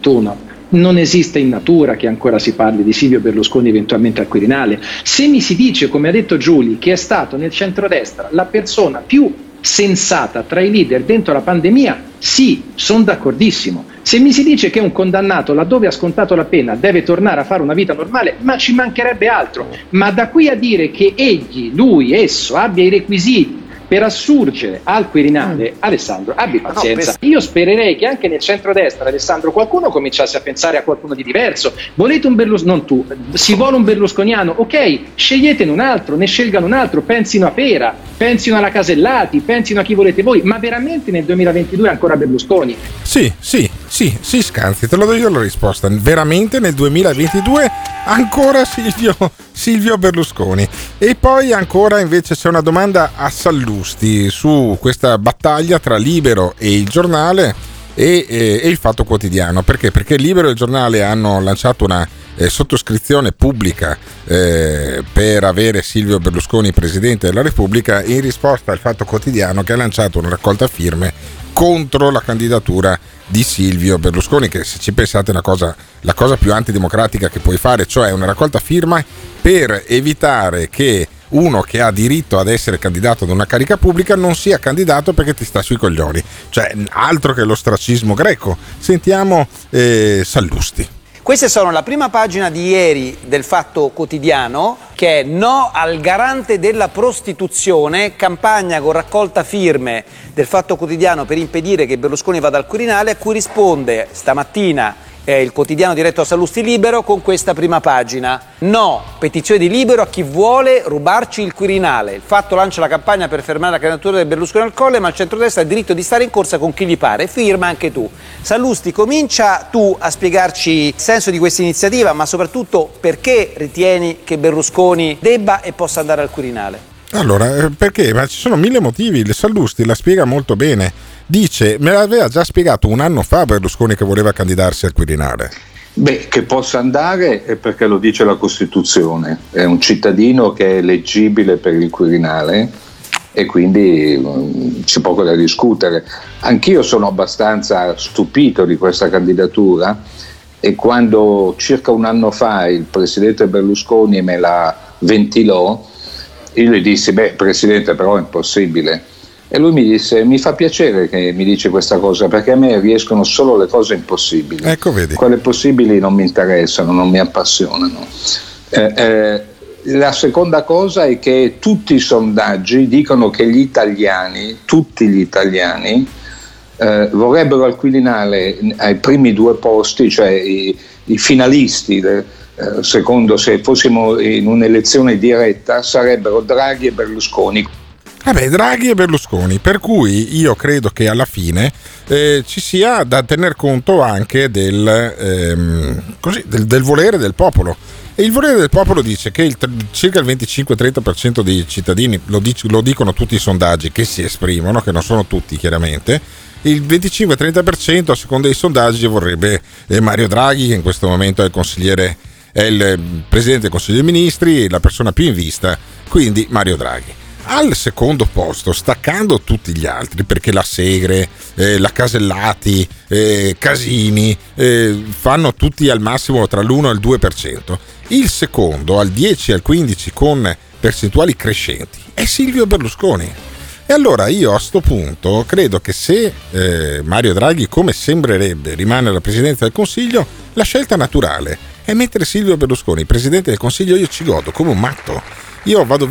Non esiste in natura che ancora si parli di Silvio Berlusconi eventualmente al Quirinale. Se mi si dice, come ha detto Giuli, che è stato nel centrodestra la persona più sensata tra i leader dentro la pandemia, sì, sono d'accordissimo. Se mi si dice che un condannato, laddove ha scontato la pena, deve tornare a fare una vita normale, ma ci mancherebbe altro. Ma da qui a dire che egli, lui, esso, abbia i requisiti per assurgere al Quirinale, Alessandro, abbi pazienza. Io spererei che anche nel centrodestra, Alessandro, qualcuno cominciasse a pensare a qualcuno di diverso. Volete un Berlusconi? Non tu, si vuole un berlusconiano? Ok, sceglietene un altro, ne scelgano un altro, pensino a Pera, pensino alla Casellati, pensino a chi volete voi, ma veramente nel 2022 ancora Berlusconi? Sì, sì, sì, sì, Scanzi, te lo do io la risposta. Veramente nel 2022 ancora Silvio, Silvio Berlusconi. E poi ancora invece c'è una domanda a Sallusti su questa battaglia tra Libero e il giornale e, e- e il Fatto Quotidiano. Perché? Perché Libero e il giornale hanno lanciato una eh, sottoscrizione pubblica eh, per avere Silvio Berlusconi presidente della Repubblica in risposta al Fatto Quotidiano che ha lanciato una raccolta firme contro la candidatura di Silvio Berlusconi, che se ci pensate è una cosa, la cosa più antidemocratica che puoi fare, cioè una raccolta firma per evitare che uno che ha diritto ad essere candidato ad una carica pubblica non sia candidato perché ti sta sui coglioni. Cioè, altro che l'ostracismo greco. Sentiamo eh, Sallusti. Queste sono la prima pagina di ieri del Fatto Quotidiano che è no al garante della prostituzione, campagna con raccolta firme del Fatto Quotidiano per impedire che Berlusconi vada al Quirinale, a cui risponde stamattina eh, il quotidiano diretto a Salusti Libero con questa prima pagina. No, petizione di Libero a chi vuole rubarci il Quirinale. Il Fatto lancia la campagna per fermare la candidatura del Berlusconi al Colle, ma il centrodestra ha il diritto di stare in corsa con chi gli pare. Firma anche tu. Sallusti, comincia tu a spiegarci il senso di questa iniziativa, ma soprattutto perché ritieni che Berlusconi debba e possa andare al Quirinale. Allora, eh, perché? Ma ci sono mille motivi, Sallusti la spiega molto bene. Dice, me l'aveva già spiegato un anno fa Berlusconi che voleva candidarsi al Quirinale. Beh, che possa andare è perché lo dice la Costituzione, è un cittadino che è eleggibile per il Quirinale e quindi mm, c'è poco da discutere. Anch'io sono abbastanza stupito di questa candidatura e quando circa un anno fa il presidente Berlusconi me la ventilò, io gli dissi, beh presidente però è impossibile. E lui mi disse, mi fa piacere che mi dice questa cosa perché a me riescono solo le cose impossibili. Ecco, vedi. Quelle possibili non mi interessano, non mi appassionano. Eh, eh, la seconda cosa è che tutti i sondaggi dicono che gli italiani, tutti gli italiani, eh, vorrebbero al Quirinale ai primi due posti, cioè i, i finalisti, eh, secondo se fossimo in un'elezione diretta, sarebbero Draghi e Berlusconi. Vabbè, Draghi e Berlusconi, per cui io credo che alla fine eh, ci sia da tener conto anche del, ehm, così, del, del volere del popolo. E il volere del popolo dice che il, circa il 25-30% dei cittadini, lo, dic- lo, dicono tutti i sondaggi che si esprimono, che non sono tutti chiaramente, il 25-30% secondo i sondaggi vorrebbe eh, Mario Draghi, che in questo momento è il consigliere, è il presidente del Consiglio dei Ministri, la persona più in vista, quindi Mario Draghi al secondo posto, staccando tutti gli altri, perché la Segre, eh, la Casellati, eh, Casini eh, fanno tutti al massimo tra l'1 e il 2%. Il secondo al 10 e al 15 con percentuali crescenti è Silvio Berlusconi. E allora io a questo punto credo che se eh, Mario Draghi, come sembrerebbe, rimane alla presidenza del Consiglio, la scelta naturale è mettere Silvio Berlusconi presidente del Consiglio. Io ci godo come un matto io vado,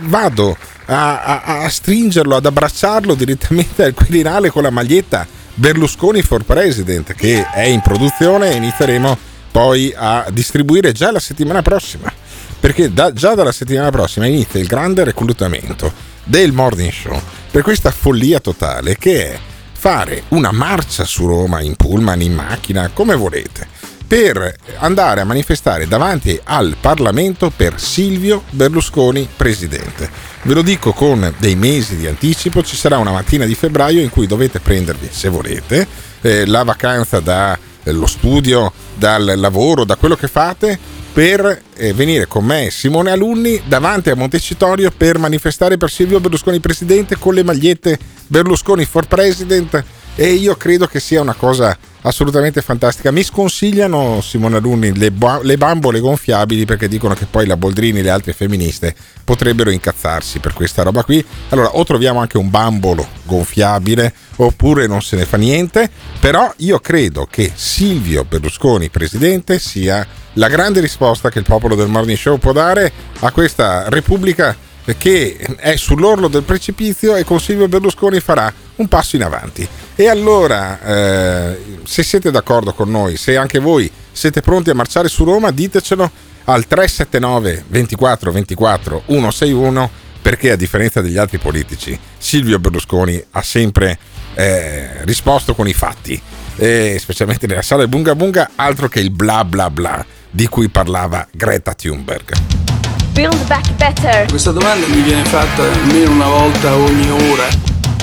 vado a, a, a, stringerlo, ad abbracciarlo direttamente al Quirinale con la maglietta Berlusconi for President che è in produzione e inizieremo poi a distribuire già la settimana prossima. Perché da, già dalla settimana prossima inizia il grande reclutamento del Morning Show per questa follia totale che è fare una marcia su Roma in pullman, in macchina, come volete per andare a manifestare davanti al Parlamento per Silvio Berlusconi presidente. Ve lo dico con dei mesi di anticipo, ci sarà una mattina di febbraio in cui dovete prendervi, se volete, eh, la vacanza dallo eh, studio, dal lavoro, da quello che fate per eh, venire con me Simone Alunni davanti a Montecitorio per manifestare per Silvio Berlusconi presidente con le magliette Berlusconi for President e io credo che sia una cosa assolutamente fantastica. Mi sconsigliano Simone Alunni le, ba- le, bambole gonfiabili perché dicono che poi la Boldrini e le altre femministe potrebbero incazzarsi per questa roba qui. Allora o troviamo anche un bambolo gonfiabile oppure non se ne fa niente, però io credo che Silvio Berlusconi presidente sia la grande risposta che il popolo del Morning Show può dare a questa Repubblica che è sull'orlo del precipizio e con Silvio Berlusconi farà un passo in avanti. E allora, eh, se siete d'accordo con noi, se anche voi siete pronti a marciare su Roma, ditecelo al 379 24 24 161 perché a differenza degli altri politici, Silvio Berlusconi ha sempre eh, risposto con i fatti, e specialmente nella sala del Bunga Bunga, altro che il bla bla bla di cui parlava Greta Thunberg. Build back better. Questa domanda mi viene fatta almeno una volta ogni ora.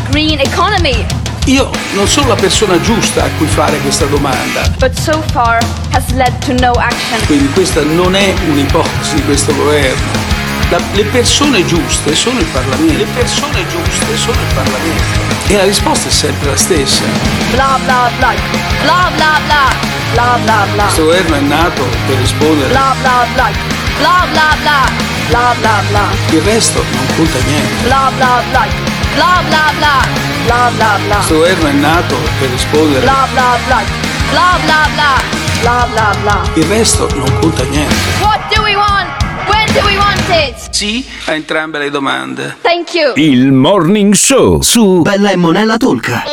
Green economy. Io non sono la persona giusta a cui fare questa domanda. But so far has led to no action. Quindi questa non è un'ipotesi di questo governo. La, le persone giuste sono il Parlamento. Le persone giuste sono il Parlamento. E la risposta è sempre la stessa. Bla bla bla. Bla bla bla. Bla bla bla. Questo governo è nato per rispondere. Bla bla bla Bla bla bla. Bla bla bla. Il resto non conta niente. Bla bla bla. Bla bla bla. Bla bla bla. Questo erno è nato per rispondere. Bla bla bla. Bla bla bla. Bla bla bla. Il resto non conta niente. What do we want? When do we want it? Sì a entrambe le domande. Thank you. Il Morning Show su Bella e Monella Tolca.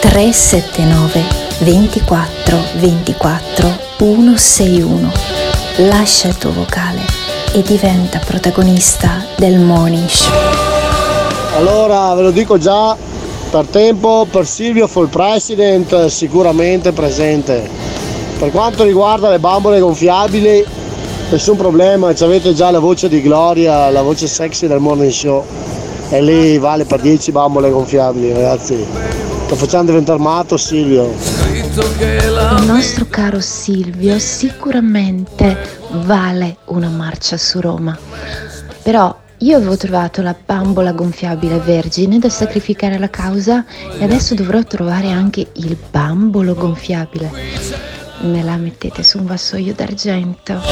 379 24 24 161 lascia il tuo vocale e diventa protagonista del morning show. Allora ve lo dico già, per tempo per Silvio for President sicuramente presente. Per quanto riguarda le bambole gonfiabili, nessun problema, avete già la voce di Gloria, la voce sexy del morning show. e lì vale per 10 bambole gonfiabili, ragazzi. Sto facendo diventare matto Silvio. Il nostro caro Silvio sicuramente vale una marcia su Roma. Però io avevo trovato la bambola gonfiabile vergine da sacrificare alla causa e adesso dovrò trovare anche il bambolo gonfiabile. Me la mettete su un vassoio d'argento.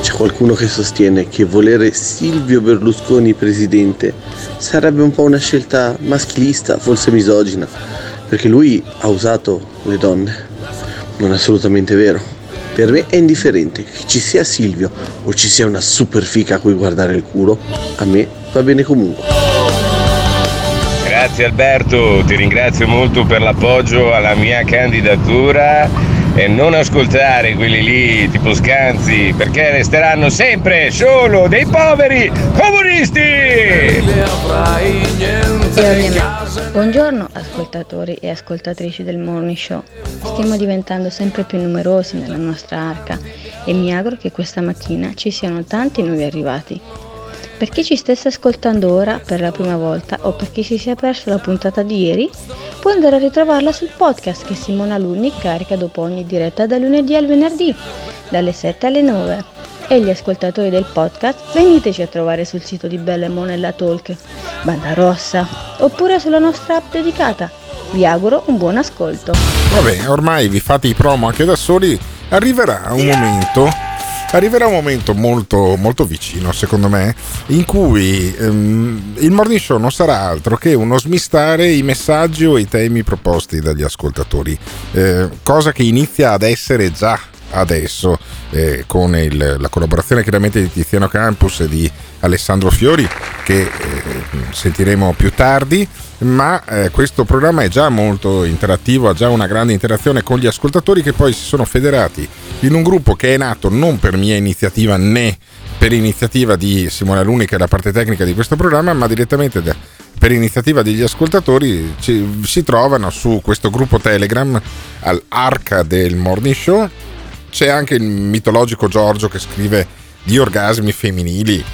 C'è qualcuno che sostiene che volere Silvio Berlusconi presidente sarebbe un po' una scelta maschilista, forse misogina, perché lui ha usato le donne. Non è assolutamente vero. Per me è indifferente che ci sia Silvio o ci sia una super fica a cui guardare il culo, a me va bene comunque. Grazie Alberto, ti ringrazio molto per l'appoggio alla mia candidatura e non ascoltare quelli lì tipo Scanzi perché resteranno sempre solo dei poveri comunisti! Buongiorno ascoltatori e ascoltatrici del Morning Show. Stiamo diventando sempre più numerosi nella nostra arca e mi auguro che questa mattina ci siano tanti nuovi arrivati. Per chi ci stesse ascoltando ora per la prima volta o per chi si sia perso la puntata di ieri, può andare a ritrovarla sul podcast che Simona Alunni carica dopo ogni diretta da lunedì al venerdì, dalle 7 alle 9. E gli ascoltatori del podcast veniteci a trovare sul sito di Bella e Monella Talk, Banda Rossa, oppure sulla nostra app dedicata. Vi auguro un buon ascolto. Vabbè, ormai vi fate i promo anche da soli. Arriverà un momento arriverà un momento molto, molto vicino, secondo me, in cui ehm, il morning show non sarà altro che uno smistare i messaggi o i temi proposti dagli ascoltatori, eh, cosa che inizia ad essere già adesso eh, con il, la collaborazione chiaramente di Tiziano Campus e di Alessandro Fiori che eh, sentiremo più tardi ma eh, questo programma è già molto interattivo ha già una grande interazione con gli ascoltatori che poi si sono federati in un gruppo che è nato non per mia iniziativa né per iniziativa di Simone Luni che è la parte tecnica di questo programma ma direttamente da, per iniziativa degli ascoltatori ci, si trovano su questo gruppo Telegram all'arca del Morning Show. C'è anche il mitologico Giorgio che scrive di orgasmi femminili,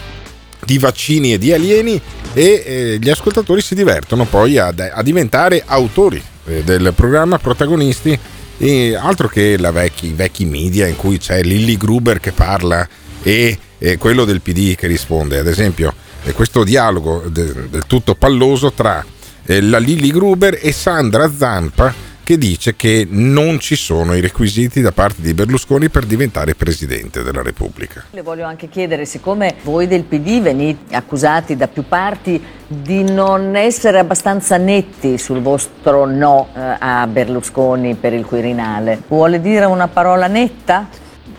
di vaccini e di alieni e eh, gli ascoltatori si divertono poi a, a diventare autori eh, del programma, protagonisti altro che vecchi, i vecchi media in cui c'è Lilly Gruber che parla e, e quello del PD che risponde. Ad esempio, eh, questo dialogo de, del tutto palloso tra eh, la Lilly Gruber e Sandra Zampa che dice che non ci sono i requisiti da parte di Berlusconi per diventare Presidente della Repubblica. Le voglio anche chiedere, siccome voi del PD venite accusati da più parti di non essere abbastanza netti sul vostro no eh, a Berlusconi per il Quirinale, vuole dire una parola netta?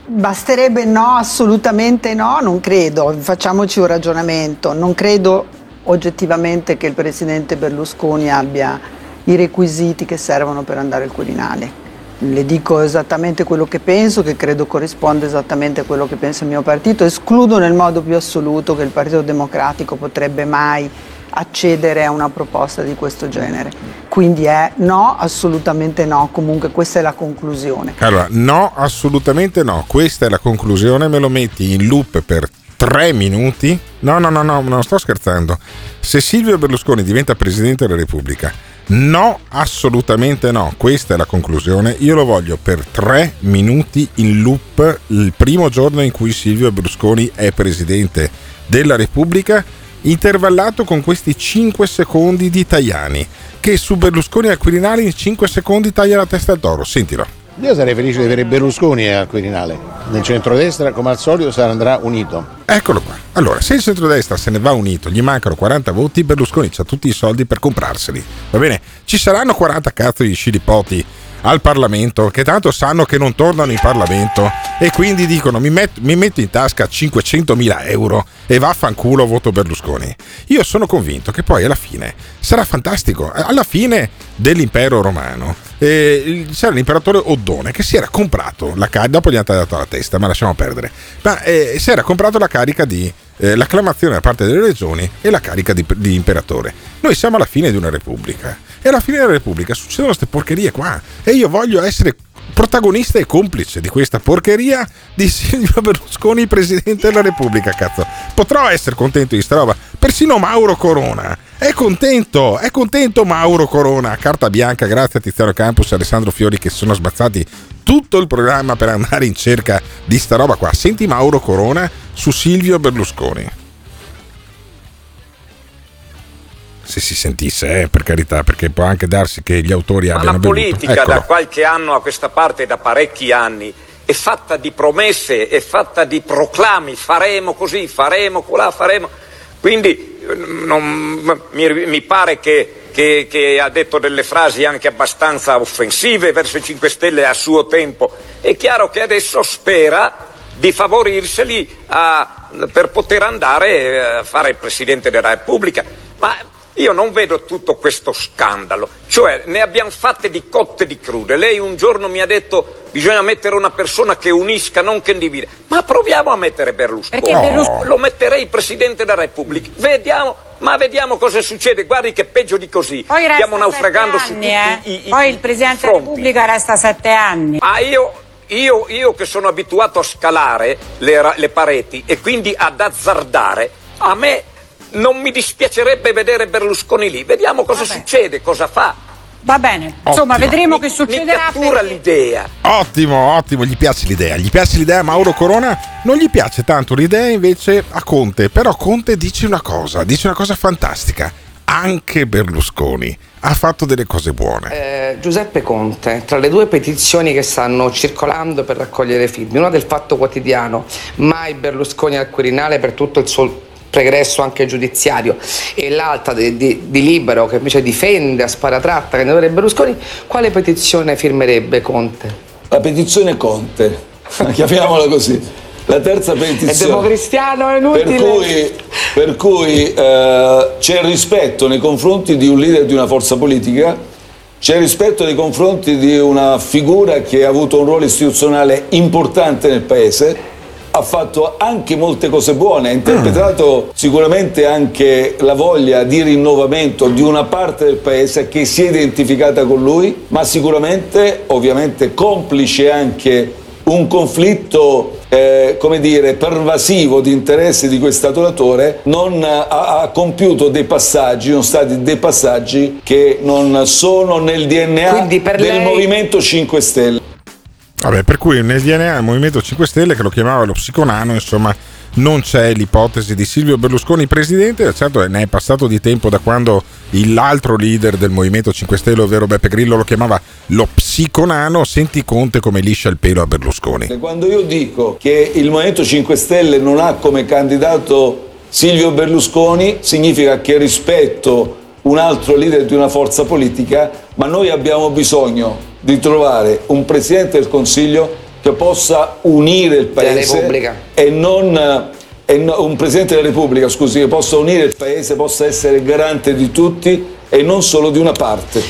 Basterebbe no, assolutamente no, non credo, facciamoci un ragionamento, non credo oggettivamente che il Presidente Berlusconi abbia i requisiti che servono per andare al Quirinale. Le dico esattamente quello che penso, che credo corrisponda esattamente a quello che pensa il mio partito. Escludo nel modo più assoluto che il Partito Democratico potrebbe mai accedere a una proposta di questo genere. Quindi è no, assolutamente no, comunque questa è la conclusione. Allora, no, assolutamente no, questa è la conclusione, me lo metti in loop per tre minuti. No, no, no, no, non sto scherzando. Se Silvio Berlusconi diventa Presidente della Repubblica, No, assolutamente no. Questa è la conclusione. Io lo voglio per tre minuti in loop il primo giorno in cui Silvio Berlusconi è presidente della Repubblica, intervallato con questi 5 secondi di Tajani, che su Berlusconi al Quirinale in 5 secondi taglia la testa al toro. Sentilo. Io sarei felice di avere Berlusconi al Quirinale. Nel centrodestra, come al solito, sarà andrà unito. Eccolo qua. Allora, se il centrodestra se ne va unito, gli mancano 40 voti, Berlusconi ha tutti i soldi per comprarseli. Va bene? Ci saranno 40 cazzo di scilipoti al Parlamento che tanto sanno che non tornano in Parlamento e quindi dicono mi, met- mi metto in tasca 500.000 euro e vaffanculo voto Berlusconi. Io sono convinto che poi alla fine sarà fantastico. Alla fine dell'impero romano eh, c'era l'imperatore Oddone che si era comprato la carica, dopo gli hanno tagliato la testa, ma lasciamo perdere, ma eh, si era comprato la carica di eh, l'acclamazione da parte delle regioni e la carica di, di, imperatore. Noi siamo alla fine di una repubblica e alla fine della repubblica succedono queste porcherie qua e io voglio essere protagonista e complice di questa porcheria di Silvio Berlusconi, presidente della Repubblica. Cazzo, potrò essere contento di sta roba. Persino Mauro Corona è contento, è contento Mauro Corona. Carta bianca, grazie a Tiziano Campus e Alessandro Fiori che si sono sbazzati tutto il programma per andare in cerca di sta roba qua. Senti Mauro Corona su Silvio Berlusconi. Se si sentisse, eh, per carità, perché può anche darsi che gli autori Ma abbiano la politica da qualche anno a questa parte, da parecchi anni, è fatta di promesse, è fatta di proclami, faremo così, faremo colà, faremo. Quindi eh, non- mi, mi pare che, che- che ha detto delle frasi anche abbastanza offensive verso i 5 Stelle a suo tempo. È chiaro che adesso spera di favorirseli a- per poter andare eh, a fare il Presidente della Repubblica. Ma io non vedo tutto questo scandalo, cioè ne abbiamo fatte di cotte e di crude. Lei un giorno mi ha detto bisogna mettere una persona che unisca, non che divide. Ma proviamo a mettere Berlusconi. Perché Berlus- Lo metterei Presidente della Repubblica. Vediamo, ma vediamo cosa succede. Guardi che peggio di così. Poi Stiamo naufragando sette su anni, tutti eh. i, i- Poi il Presidente della. Repubblica resta sette anni. Ah, io, io- io che sono abituato a scalare le, le pareti e quindi ad azzardare, a me non mi dispiacerebbe vedere Berlusconi lì. Vediamo cosa succede, cosa fa. Va bene, insomma, Ottimo. vedremo che Mi succederà. cattura l'idea. Ottimo, ottimo, gli piace l'idea. Gli piace l'idea a Mauro Corona, non gli piace tanto l'idea invece a Conte. Però Conte dice una cosa, dice una cosa fantastica. Anche Berlusconi ha fatto delle cose buone. Eh, Giuseppe Conte, tra le due petizioni che stanno circolando per raccogliere firme, una del Fatto Quotidiano, mai Berlusconi al Quirinale per tutto il suo pregresso anche giudiziario e l'altra di, di- di Libero che invece difende a sparatratta che ne dovrebbe Berlusconi, quale petizione firmerebbe Conte? La petizione Conte, [laughs] chiamiamola così. La terza È petizione. democristiano, è Per inutile. cui, per cui, eh, c'è rispetto nei confronti di un leader di una forza politica, c'è rispetto nei confronti di una figura che ha avuto un ruolo istituzionale importante nel paese, ha fatto anche molte cose buone, ha interpretato sicuramente anche la voglia di rinnovamento di una parte del paese che si è identificata con lui, ma sicuramente ovviamente complice anche un conflitto, eh, come dire, pervasivo di interessi di questo adoratore, non ha, ha compiuto dei passaggi, sono stati dei passaggi che non sono nel DNA del lei- Movimento 5 Stelle. Vabbè, per cui nel DNA del Movimento 5 Stelle, che lo chiamava lo psiconano, insomma, non c'è l'ipotesi di Silvio Berlusconi presidente. Certo, ne è passato di tempo da quando l'altro leader del Movimento 5 Stelle, ovvero Beppe Grillo, lo chiamava lo psiconano. Senti Conte come liscia il pelo a Berlusconi. Quando io dico che il Movimento 5 Stelle non ha come candidato Silvio Berlusconi, significa che rispetto un altro leader di una forza politica, ma noi abbiamo bisogno di trovare un Presidente del Consiglio che possa unire il Paese Repubblica. e non e no- un Presidente della Repubblica, scusi, che possa unire il Paese, possa essere garante di tutti e non solo di una parte.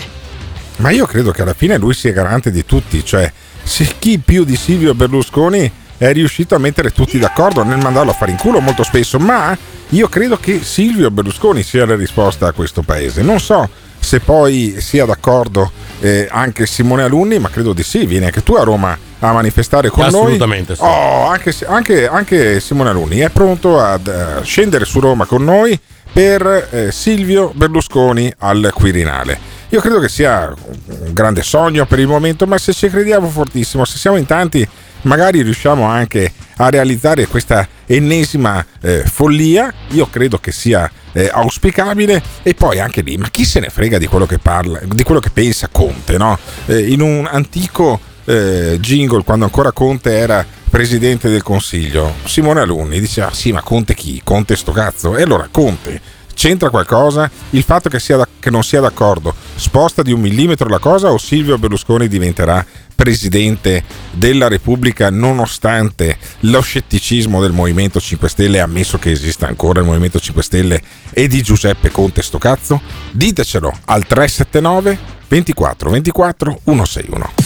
Ma io credo che alla fine lui sia garante di tutti, cioè se chi più di Silvio Berlusconi è riuscito a mettere tutti d'accordo nel mandarlo a fare in culo molto spesso, ma io credo che Silvio Berlusconi sia la risposta a questo paese. Non so se poi sia d'accordo eh, anche Simone Alunni, ma credo di sì, vieni anche tu a Roma a manifestare con Assolutamente, noi. sì. Oh, anche, anche- anche Simone Alunni è pronto ad eh, scendere su Roma con noi per eh, Silvio Berlusconi al Quirinale. Io credo che sia un grande sogno per il momento, ma se ci crediamo fortissimo, se siamo in tanti, magari riusciamo anche a realizzare questa ennesima eh, follia. Io credo che sia eh, auspicabile e poi anche lì, ma chi se ne frega di quello che parla, di quello che pensa Conte, no? Eh, in un antico eh, jingle, quando ancora Conte era presidente del consiglio, Simone Alunni diceva: Sì, ma Conte chi? Conte sto cazzo. E allora Conte c'entra qualcosa? Il fatto che, da- che non sia d'accordo sposta di un millimetro la cosa o Silvio Berlusconi diventerà presidente della Repubblica nonostante lo scetticismo del Movimento 5 Stelle, ammesso che esista ancora il Movimento 5 Stelle e di Giuseppe Conte sto cazzo? Ditecelo al 379 24 24 161.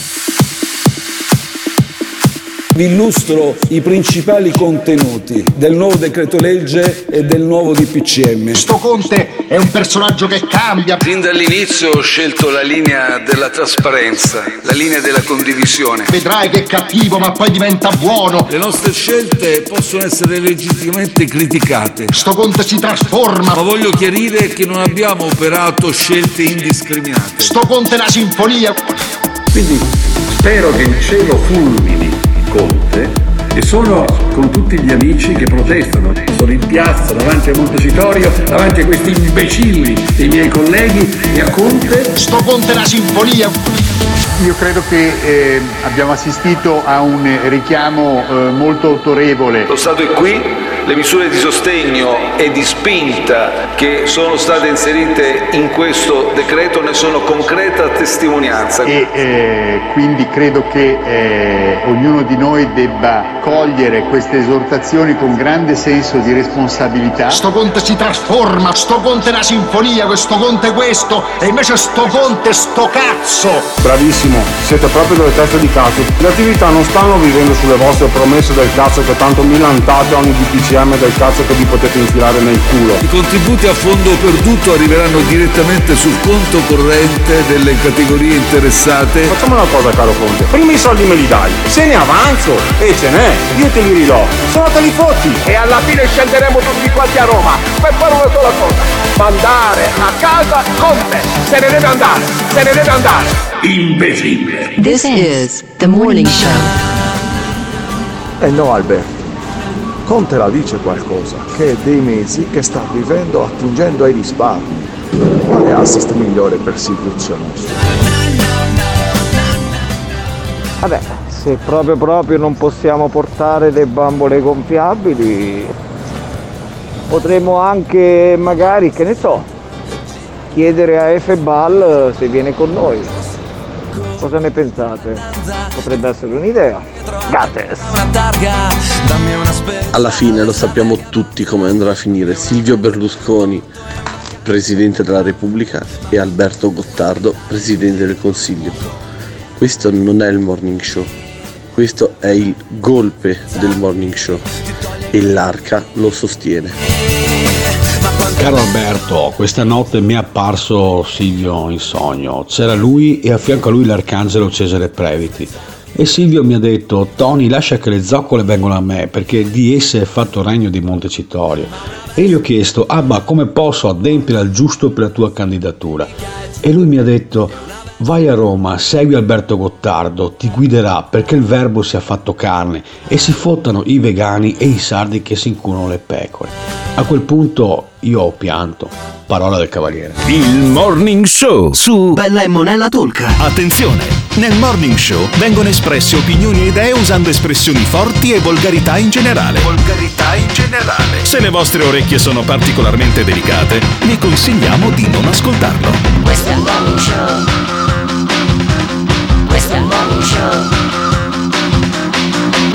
Vi illustro i principali contenuti del nuovo decreto legge e del nuovo DPCM. Sto Conte è un personaggio che cambia. Sin dall'inizio ho scelto la linea della trasparenza, la linea della condivisione. Vedrai che è cattivo ma poi diventa buono. Le nostre scelte possono essere legittimamente criticate. Sto Conte si trasforma. Ma voglio chiarire che non abbiamo operato scelte indiscriminate. Sto Conte è la sinfonia. Quindi spero che il cielo fulmini Conte e sono con tutti gli amici che protestano. Sono in piazza davanti a Montecitorio, davanti a questi imbecilli dei miei colleghi e a Conte. Sto Conte è la sinfonia. Io credo che eh, abbiamo assistito a un richiamo eh, molto autorevole. Lo Stato è qui, le misure di sostegno e di spinta che sono state inserite in questo decreto ne sono concreta testimonianza. E eh, quindi credo che eh, ognuno di noi debba cogliere queste esortazioni con grande senso di responsabilità. Sto Conte si trasforma, sto Conte è una sinfonia, questo Conte è questo, e invece sto Conte è sto cazzo. Bravissimo, siete proprio delle teste di cazzo. Le attività non stanno vivendo sulle vostre promesse del cazzo che tanto milantate ogni DPCM del cazzo che vi potete infilare nel culo. I contributi a fondo perduto arriveranno direttamente sul conto corrente delle categorie interessate. Facciamo una cosa caro Conte, prima i soldi me li dai, se ne avanzo e ce n'è, io te li ridò, se no te li fotti. E alla fine scenderemo tutti quanti a Roma per fare una sola cosa, mandare a casa Conte. Se ne deve andare, se ne deve andare. Imbecille. This is the morning show. Eh no Alberto, Conte la dice qualcosa, che è dei mesi che sta vivendo attingendo ai risparmi. Quale assist migliore per Silvio Zionista? Vabbè, se proprio proprio non possiamo portare le bambole gonfiabili, potremmo anche magari, che ne so, chiedere a Efebal se viene con noi. Cosa ne pensate? Potrebbe essere un'idea. Gates. Alla fine lo sappiamo tutti come andrà a finire Silvio Berlusconi, Presidente della Repubblica, e Alberto Gottardo, Presidente del Consiglio. Questo non è il morning show, questo è il golpe del morning show e l'arca lo sostiene. Caro Alberto, questa notte mi è apparso Silvio in sogno. C'era lui e a fianco a lui l'arcangelo Cesare Previti. E Silvio mi ha detto, Tony lascia che le zoccole vengano a me perché di esse è fatto il regno di Montecitorio. E gli ho chiesto, Abba, come posso adempiere al giusto per la tua candidatura? E lui mi ha detto, vai a Roma, segui Alberto Gottardo, ti guiderà perché il verbo sia fatto carne e si fottano i vegani e i sardi che si incunano le pecore. A quel punto io ho pianto. Parola del cavaliere. Il Morning Show su Bella e Monella Tolca. Attenzione! Nel Morning Show vengono espresse opinioni e idee usando espressioni forti e volgarità in generale. Volgarità in generale. Se le vostre orecchie sono particolarmente delicate, vi consigliamo di non ascoltarlo. Questo è il morning show. Morning show.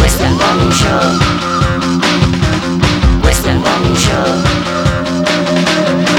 Il morning show. Il morning show.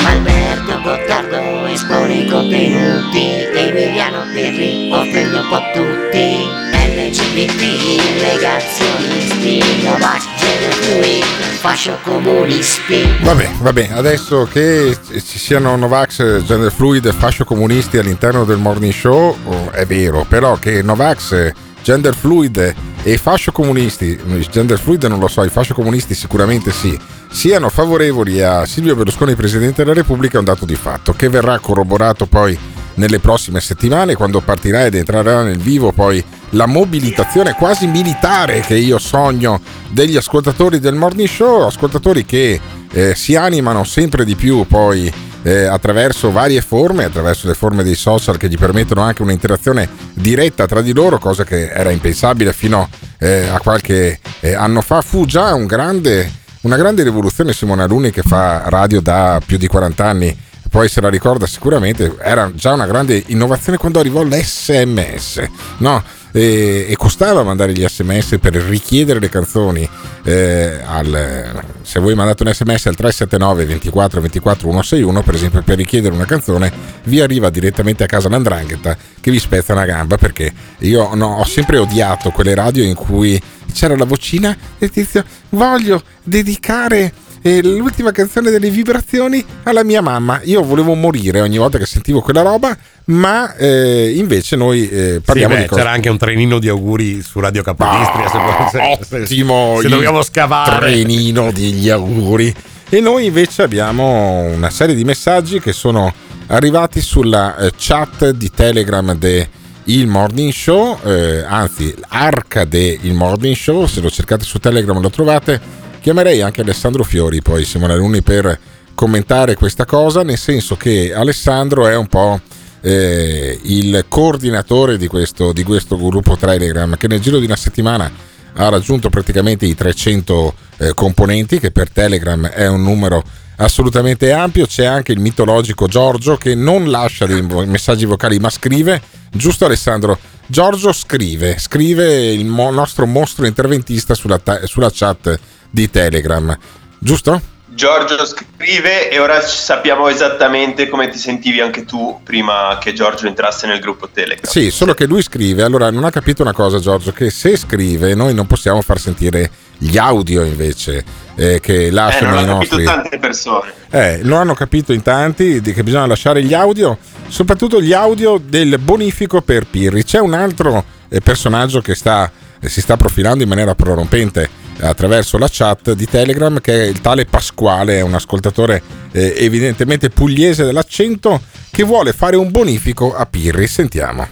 Alberto Gottardo espone i contenuti. Emiliano Pirri offende un po' tutti. LGBT, negazionisti, Novak, gender fluid, fascio comunisti. Vabbè, vabbè, adesso che ci siano Novax, gender fluid e fascio comunisti all'interno del morning show, oh, è vero, però che Novax, gender fluid e fascio comunisti, gender fluid non lo so, i fascio comunisti sicuramente sì, siano favorevoli a Silvio Berlusconi Presidente della Repubblica è un dato di fatto che verrà corroborato poi nelle prossime settimane quando partirà ed entrerà nel vivo poi la mobilitazione quasi militare che io sogno degli ascoltatori del morning show, ascoltatori che eh, si animano sempre di più poi eh, attraverso varie forme, attraverso le forme dei social che gli permettono anche un'interazione diretta tra di loro, cosa che era impensabile fino eh, a qualche eh, anno fa. Fu già un grande, una grande rivoluzione Simone Aluni che fa radio da più di 40 anni poi se la ricorda sicuramente, era già una grande innovazione quando arrivò l'SMS, no? E, e costava mandare gli sms per richiedere le canzoni eh, al, se voi mandate un sms al 379 24 24 161 per esempio per richiedere una canzone vi arriva direttamente a casa l'andrangheta che vi spezza una gamba perché io no, ho sempre odiato quelle radio in cui c'era la vocina del tizio, voglio dedicare eh, l'ultima canzone delle vibrazioni alla mia mamma. Io volevo morire ogni volta che sentivo quella roba, ma eh, invece noi eh, parliamo Sì, beh, di cose. c'era anche un trenino di auguri su Radio Capodistria. se- se, se- Ottimo, se il dobbiamo scavare. trenino degli auguri. E noi invece abbiamo una serie di messaggi che sono arrivati sulla eh, chat di Telegram de Il Morning Show, eh, anzi Arcade Il Morning Show, se lo cercate su Telegram lo trovate. Chiamerei anche Alessandro Fiori, poi Simone Alunni per commentare questa cosa, nel senso che Alessandro è un po' eh, il coordinatore di questo, di questo gruppo Telegram che nel giro di una settimana ha raggiunto praticamente i 300 eh, componenti, che per Telegram è un numero assolutamente ampio. C'è anche il mitologico Giorgio che non lascia dei messaggi vocali ma scrive. Giusto Alessandro? Giorgio scrive, scrive il mo- nostro mostro interventista sulla, ta- sulla chat di Telegram. Giusto? Giorgio scrive e ora sappiamo esattamente come ti sentivi anche tu prima che Giorgio entrasse nel gruppo Telegram. Sì, solo che lui scrive, allora non ha capito una cosa Giorgio, che se scrive noi non possiamo far sentire gli audio invece eh, che Eh, lasciano non i ho capito nostri... tante persone. Eh, lo hanno capito in tanti che bisogna lasciare gli audio, soprattutto gli audio del bonifico per Pirri. C'è un altro eh, personaggio che sta, eh, si sta profilando in maniera prorompente attraverso la chat di Telegram che è il tale Pasquale, è un ascoltatore eh, evidentemente pugliese dell'accento che vuole fare un bonifico a Pirri. Sentiamo.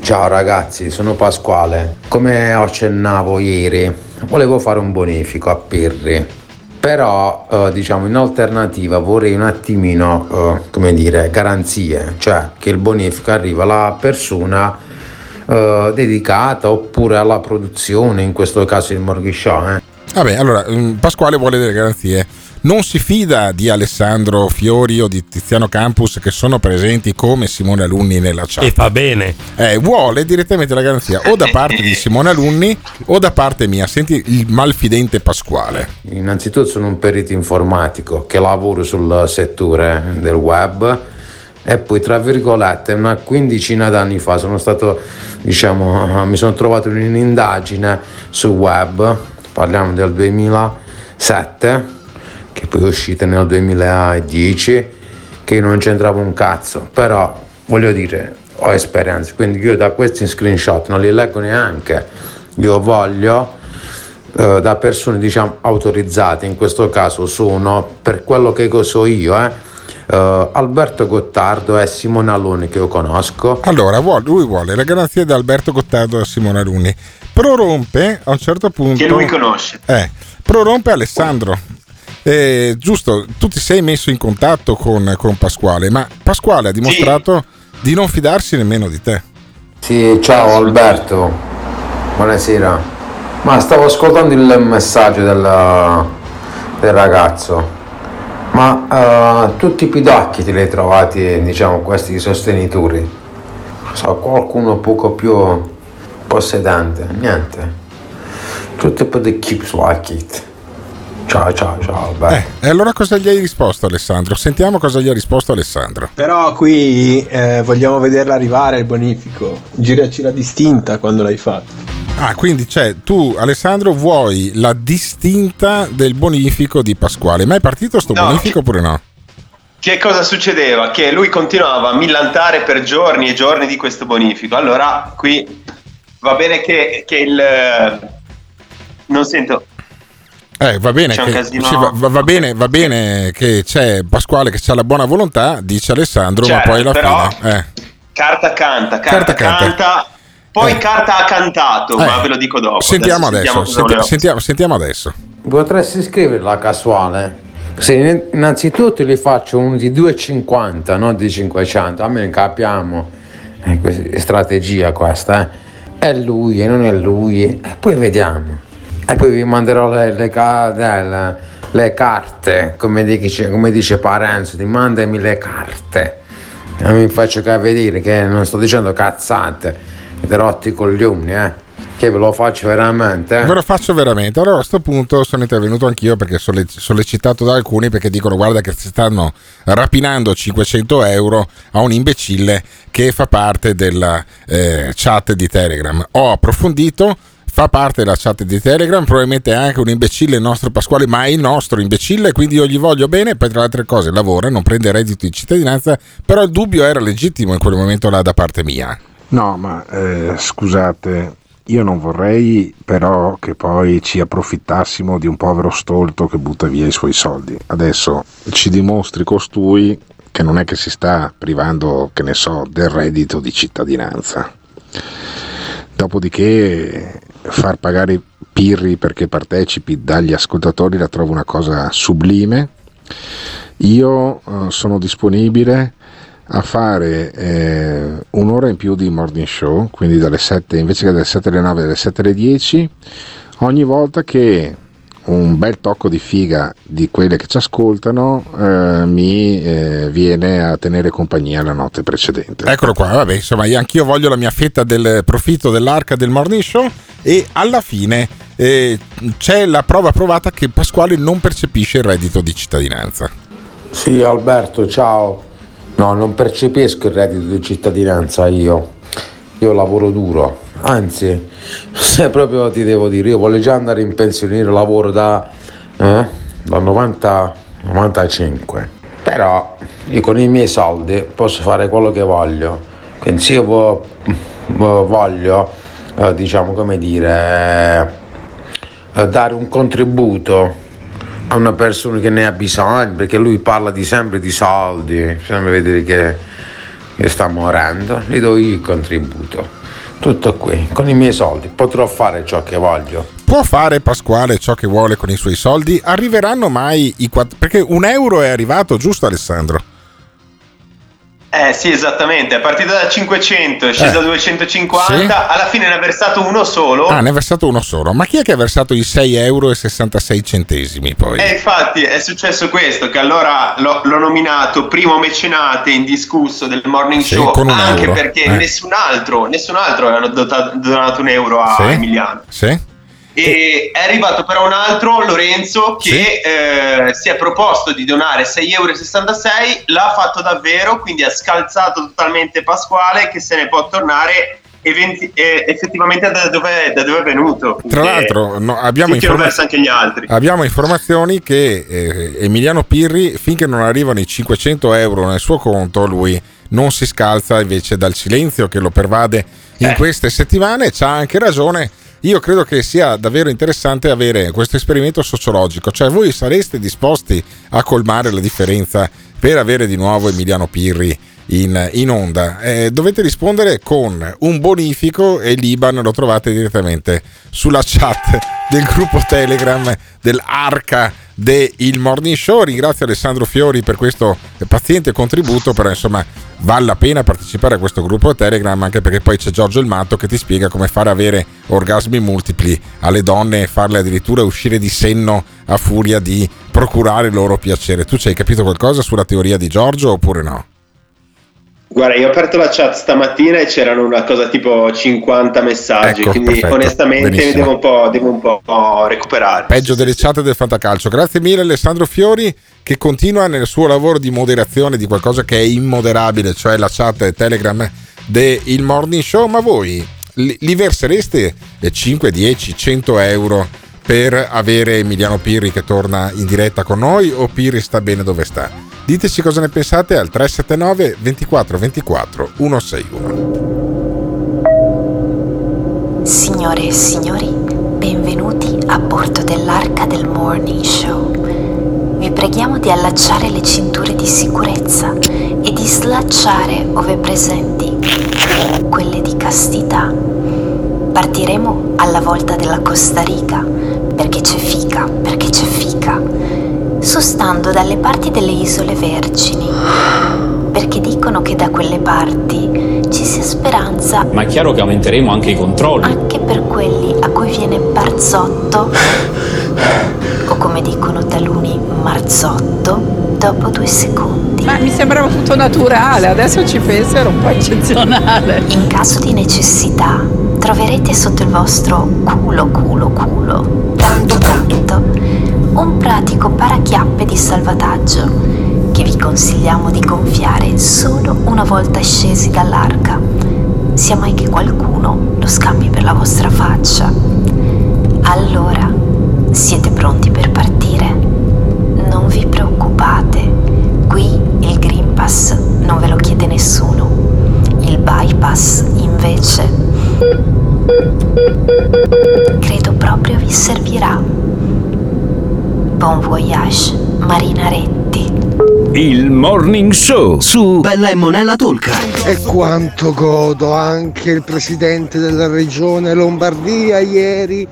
Ciao ragazzi, sono Pasquale. Come accennavo ieri, volevo fare un bonifico a Pirri. Però, eh, diciamo, in alternativa vorrei un attimino, eh, come dire, garanzie, cioè che il bonifico arriva alla persona eh, dedicata oppure alla produzione, in questo caso il Morghi Show. Eh. Vabbè, allora mm, Pasquale vuole delle garanzie. Non si fida di Alessandro Fiori o di Tiziano Campus che sono presenti come Simone Alunni nella chat. E fa bene. Eh, vuole direttamente la garanzia o da parte di Simone Alunni o da parte mia. Senti il malfidente Pasquale. Innanzitutto sono un perito informatico che lavoro sul settore del web e poi tra virgolette una quindicina d'anni fa sono stato diciamo mi sono trovato in un'indagine sul web parliamo del 2007 che poi è uscita nel 2010 che non c'entrava un cazzo. Però voglio dire ho esperienza. Quindi io da questi screenshot non li leggo neanche. Io voglio eh, da persone diciamo autorizzate in questo caso sono per quello che so io eh, eh, Alberto Gottardo e Simone Aloni che io conosco Allora, vuole- lui vuole la garanzia da Alberto Gottardo e Simone Alunni. Prorompe a un certo punto. Che lui conosce. Eh, prorompe Alessandro. Eh, giusto, tu ti sei messo in contatto con, con Pasquale, ma Pasquale ha dimostrato di non fidarsi nemmeno di te. Sì, ciao Alberto, buonasera. Ma stavo ascoltando il messaggio del, del ragazzo. Ma eh, tutti i pidocchi te li hai trovati, diciamo, questi sostenitori? So, qualcuno poco più possedente? Niente. Tutti per the keeps like it. Ciao, ciao, ciao. Eh, e allora cosa gli hai risposto Alessandro? Sentiamo cosa gli ha risposto Alessandro. Però qui eh, vogliamo vederla arrivare il bonifico. Giraci la distinta quando l'hai fatto. Ah, quindi cioè, tu Alessandro vuoi la distinta del bonifico di Pasquale. Ma è partito sto No. bonifico oppure no? Che cosa succedeva? Che lui continuava a millantare per giorni e giorni di questo bonifico. Allora, qui va bene che, che il... Non sento. Eh, va bene, che, casino. sì, va, va- bene, va bene che c'è Pasquale che ha la buona volontà, dice Alessandro, Certo, ma poi alla però- fine... eh. Carta canta, carta, Carta canta. canta. Poi carta ha cantato, Eh, ma ve lo dico dopo. Sentiamo adesso, cosa senti- voleva- sentiamo, sentiamo adesso. Potresti scriverla casuale? Se innanzitutto li faccio uno di 2,50, non di 500, almeno capiamo. È questa- strategia questa, eh. È lui e non è lui, e poi vediamo. Poi vi manderò le, le le- le carte, come dice, come dice Parenzo, ti mandami le carte. E mi faccio ca- vedere che non sto dicendo cazzate, ti rotti i coglioni, eh. Che ve lo faccio veramente. Ve lo faccio veramente. Allora a questo punto sono intervenuto anch'io perché solle- sollecitato da alcuni perché dicono guarda che si stanno rapinando 500 euro a un imbecille che fa parte della eh, chat di Telegram. Ho approfondito, fa parte della chat di Telegram, probabilmente è anche un imbecille il nostro Pasquale, ma è il nostro imbecille, quindi io gli voglio bene, poi tra le altre cose lavora, non prende reddito di cittadinanza, però il dubbio era legittimo in quel momento là da parte mia. No, ma eh, scusate, io non vorrei però che poi ci approfittassimo di un povero stolto che butta via i suoi soldi. Adesso ci dimostri costui che non è che si sta privando, che ne so, del reddito di cittadinanza. Dopodiché far pagare Pirri perché partecipi dagli ascoltatori la trovo una cosa sublime. Io eh, sono disponibile a fare eh, un'ora in più di morning show, quindi dalle 7 invece che dalle 7 alle 9 dalle 7 alle 10, ogni volta che un bel tocco di figa di quelle che ci ascoltano eh, mi eh, viene a tenere compagnia la notte precedente. Eccolo qua, vabbè, insomma, io anch'io voglio la mia fetta del profitto dell'arca del morning show e alla fine eh, c'è la prova provata che Pasquale non percepisce il reddito di cittadinanza. Sì, Alberto, ciao. No, non percepisco il reddito di cittadinanza io. Io lavoro duro. Anzi, [laughs] se proprio ti devo dire, io voglio già andare in pensione, lavoro da, eh, dal 90 95. Però io con i miei soldi posso fare quello che voglio. Quindi se io vo- vo- voglio, eh, diciamo come dire, eh, dare un contributo a una persona che ne ha bisogno, perché lui parla di sempre di soldi, sembra vedere che, che sta morendo, gli do io il contributo. Tutto qui, con i miei soldi potrò fare ciò che voglio. Può fare Pasquale ciò che vuole con i suoi soldi? Arriveranno mai i quattro... Perché un euro è arrivato, giusto Alessandro? Eh sì, esattamente, è partito da 500, è sceso Eh. a 250, Sì. alla fine ne ha versato uno solo. Ah, ne ha versato uno solo. Ma chi è che ha versato i 6 euro e 66 centesimi poi? E infatti è successo questo, che allora l'ho, l'ho nominato primo mecenate indiscusso del morning Sì, show, anche euro, perché eh. nessun altro, nessun altro aveva dotato- donato un euro a Sì? Emiliano. Sì? E è arrivato però un altro, Lorenzo, che eh, si è proposto di donare 6,66 euro, l'ha fatto davvero, quindi ha scalzato totalmente Pasquale che se ne può tornare eventi- eh, effettivamente da dove, da dove è venuto. Tra l'altro no, abbiamo, informa- abbiamo informazioni che eh, Emiliano Pirri, finché non arrivano i 500 euro nel suo conto, lui non si scalza invece dal silenzio che lo pervade in Eh. queste settimane. C'ha anche ragione. Io credo che sia davvero interessante avere questo esperimento sociologico, cioè voi sareste disposti a colmare la differenza per avere di nuovo Emiliano Pirri in, in onda? Eh, dovete rispondere con un bonifico e l'Iban lo trovate direttamente sulla chat del gruppo Telegram dell'Arca del Morning Show. Ringrazio Alessandro Fiori per questo paziente contributo, però insomma vale la pena partecipare a questo gruppo Telegram anche perché poi c'è Giorgio Il Matto che ti spiega come fare avere orgasmi multipli alle donne e farle addirittura uscire di senno a furia di procurare loro piacere. Tu ci hai capito qualcosa sulla teoria di Giorgio oppure no? Guarda, io ho aperto la chat stamattina e c'erano una cosa tipo 50 messaggi, Ecco, quindi perfetto, onestamente devo un, po', devo un po' recuperare. Peggio delle chat del fantacalcio. Grazie mille Alessandro Fiori che continua nel suo lavoro di moderazione di qualcosa che è immoderabile, cioè la chat Telegram del Morning Show. Ma voi li, versereste eh, 5, 10, 100 euro per avere Emiliano Pirri che torna in diretta con noi o Pirri sta bene dove sta? Diteci cosa ne pensate al 379 24 24 161. Signore e signori, benvenuti a bordo dell'Arca del Morning Show. Vi preghiamo di allacciare le cinture di sicurezza e di slacciare ove presenti quelle di castità. Partiremo alla volta della Costa Rica perché c'è fica, perché c'è fica, sostando dalle parti delle isole Vergini, perché dicono che da quelle parti ci sia speranza Ma è chiaro che aumenteremo anche i controlli. anche per quelli a cui viene barzotto, o come dicono taluni, marzotto, dopo due secondi. Ma mi sembrava tutto naturale, adesso ci penso era un po' eccezionale. In caso di necessità, troverete sotto il vostro culo, culo, culo, tanto, tanto, un pratico parachiappe di salvataggio che vi consigliamo di gonfiare solo una volta scesi dall'arca, sia mai che qualcuno lo scambi per la vostra faccia. Allora siete pronti per partire? Non vi preoccupate, qui il Green Pass non ve lo chiede nessuno, il bypass invece. Credo proprio vi servirà Bon voyage, Marinaretti. Il Morning Show su Bella e Monella Tolca. E quanto godo anche il presidente della regione Lombardia ieri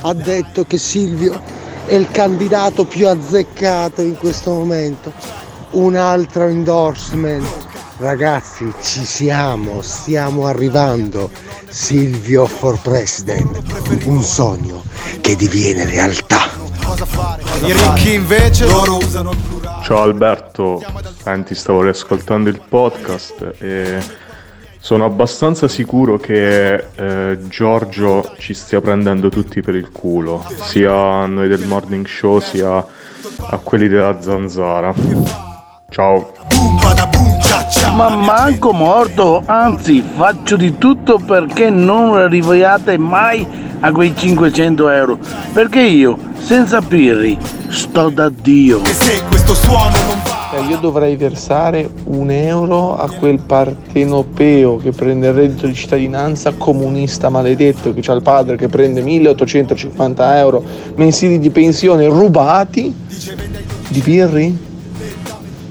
ha detto che Silvio è il candidato più azzeccato in questo momento. Un altro endorsement. Ragazzi, ci siamo, stiamo arrivando. Silvio for President. Un sogno che diviene realtà. I ricchi invece loro usano il plurale. Ciao Alberto, senti, stavo riascoltando il podcast e sono abbastanza sicuro che eh, Giorgio ci stia prendendo tutti per il culo, sia a noi del morning show sia a quelli della zanzara. Ciao. Ma manco morto, anzi faccio di tutto perché non arriviate mai a quei 500 euro. Perché io, senza pirri, sto da Dio. Eh, Io dovrei versare un euro a quel partenopeo che prende il reddito di cittadinanza comunista maledetto che ha il padre che prende 1850 euro mensili di pensione rubati di birri?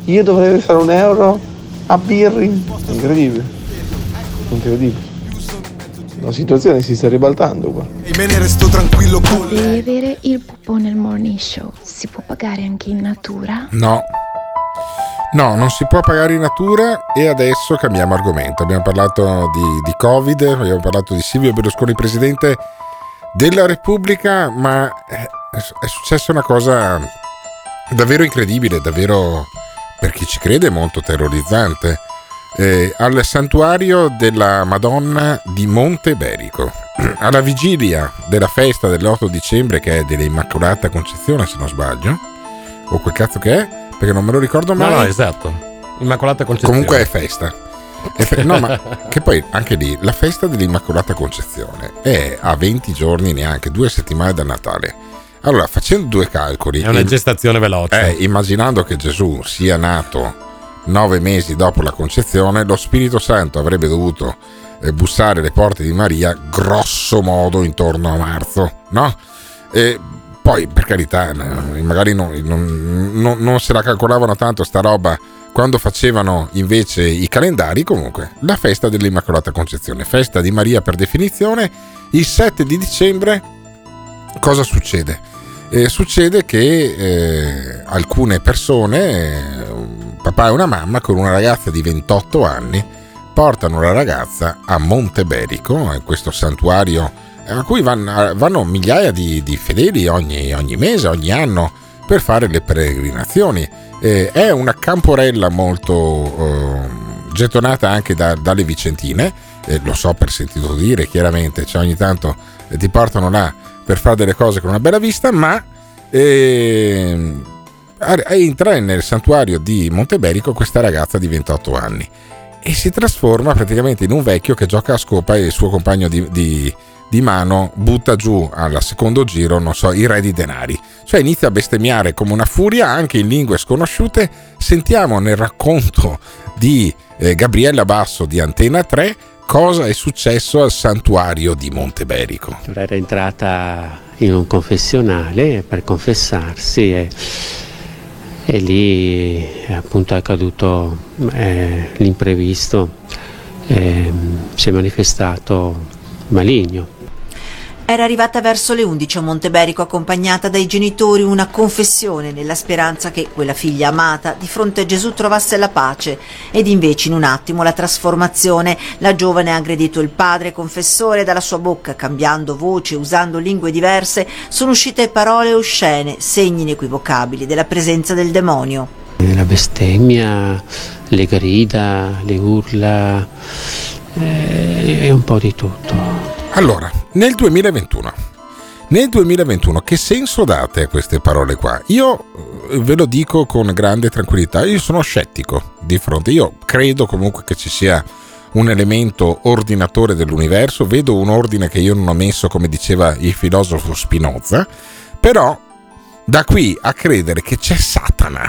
Io dovrei versare un euro a birri? Incredibile. Incredibile. La situazione si sta ribaltando qua. E me ne resto tranquillo con Devi avere il pupò nel morning show. Si può pagare anche in natura? No. No, non si può pagare in natura e adesso cambiamo argomento. Abbiamo parlato di, di Covid, abbiamo parlato di Silvio Berlusconi, presidente della Repubblica, ma è, è successa una cosa davvero incredibile, davvero per chi ci crede molto terrorizzante. Eh, al santuario della Madonna di Monte Berico, [clears throat] alla vigilia della festa dell'8 dicembre, che è dell'Immacolata Concezione, se non sbaglio, o quel cazzo che è, perché non me lo ricordo mai. No, no, esatto. Immacolata Concezione. Comunque è festa. È fe- no, ma [laughs] che poi anche lì la festa dell'Immacolata Concezione è a 20 giorni, neanche due settimane da Natale. Allora, facendo due calcoli, È una gestazione veloce. eh, immaginando che Gesù sia nato nove mesi dopo la concezione, lo Spirito Santo avrebbe dovuto eh, bussare le porte di Maria grosso modo intorno a marzo, no? E poi, per carità, magari non, non- non- se la calcolavano tanto sta roba quando facevano invece i calendari, comunque, la festa dell'Immacolata Concezione, festa di Maria per definizione, il 7 di dicembre cosa succede? Eh, succede che eh, alcune persone, papà e una mamma con una ragazza di 28 anni, portano la ragazza a Monteberico, questo santuario a cui vanno, vanno migliaia di, di fedeli ogni, ogni mese, ogni anno, per fare le peregrinazioni. Eh, è una camporella molto eh, gettonata anche da- dalle Vicentine, eh, lo so per sentito dire chiaramente, cioè ogni tanto eh, ti portano là per fare delle cose con una bella vista, ma ehm, entra nel santuario di Monteberico questa ragazza di 28 anni e si trasforma praticamente in un vecchio che gioca a scopa e il suo compagno di, di- di mano butta giù al secondo giro, non so, i re di denari. Cioè inizia a bestemmiare come una furia anche in lingue sconosciute. Sentiamo nel racconto di eh, Gabriella Basso di Antena 3 cosa è successo al santuario di Monteberico. Era entrata in un confessionale per confessarsi e, e lì appunto è accaduto eh, l'imprevisto, ehm, si è manifestato maligno. Era arrivata verso le 11 a Monteberico accompagnata dai genitori una confessione nella speranza che quella figlia amata di fronte a Gesù trovasse la pace ed invece in un attimo la trasformazione. La giovane ha aggredito il padre confessore dalla sua bocca, cambiando voce, usando lingue diverse, sono uscite parole oscene, segni inequivocabili della presenza del demonio. La bestemmia, le grida, le urla eh, e un po' di tutto. Allora, nel 2021, nel 2021 che senso date a queste parole qua? Io eh, ve lo dico con grande tranquillità, io sono scettico di fronte, io credo comunque che ci sia un elemento ordinatore dell'universo, vedo un ordine che io non ho messo come diceva il filosofo Spinoza, però da qui a credere che c'è Satana,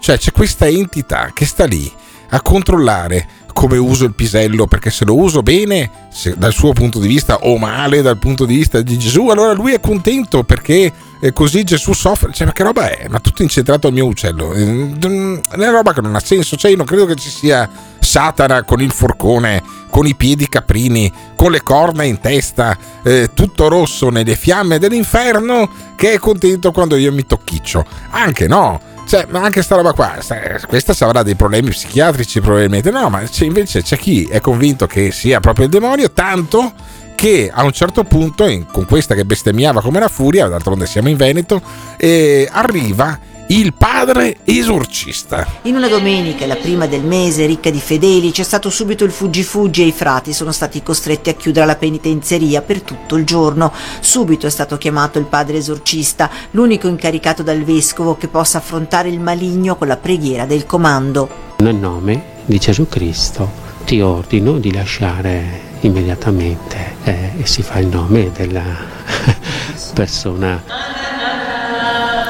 cioè c'è questa entità che sta lì a controllare come uso il pisello, perché se lo uso bene se, dal suo punto di vista o male dal punto di vista di Gesù, allora lui è contento perché eh, così Gesù soffre. Cioè, ma che roba è? Ma tutto incentrato al mio uccello. È una roba che non ha senso. Cioè, io non credo che ci sia Satana con il forcone, con i piedi caprini, con le corna in testa, eh, tutto rosso nelle fiamme dell'inferno, che è contento quando io mi tocchiccio. Anche no. Cioè, ma anche sta roba qua, questa avrà dei problemi psichiatrici probabilmente, no, ma c'è, invece c'è chi è convinto che sia proprio il demonio, tanto che a un certo punto, in, con questa che bestemmiava come la furia, d'altronde siamo in Veneto, eh, arriva il padre esorcista. In una domenica, la prima del mese, ricca di fedeli, c'è stato subito il fuggi-fuggi e i frati sono stati costretti a chiudere la penitenzeria per tutto il giorno. Subito è stato chiamato il padre esorcista, l'unico incaricato dal vescovo che possa affrontare il maligno con la preghiera del comando. Nel nome di Gesù Cristo ti ordino di lasciare immediatamente eh, e si fa il nome della [laughs] persona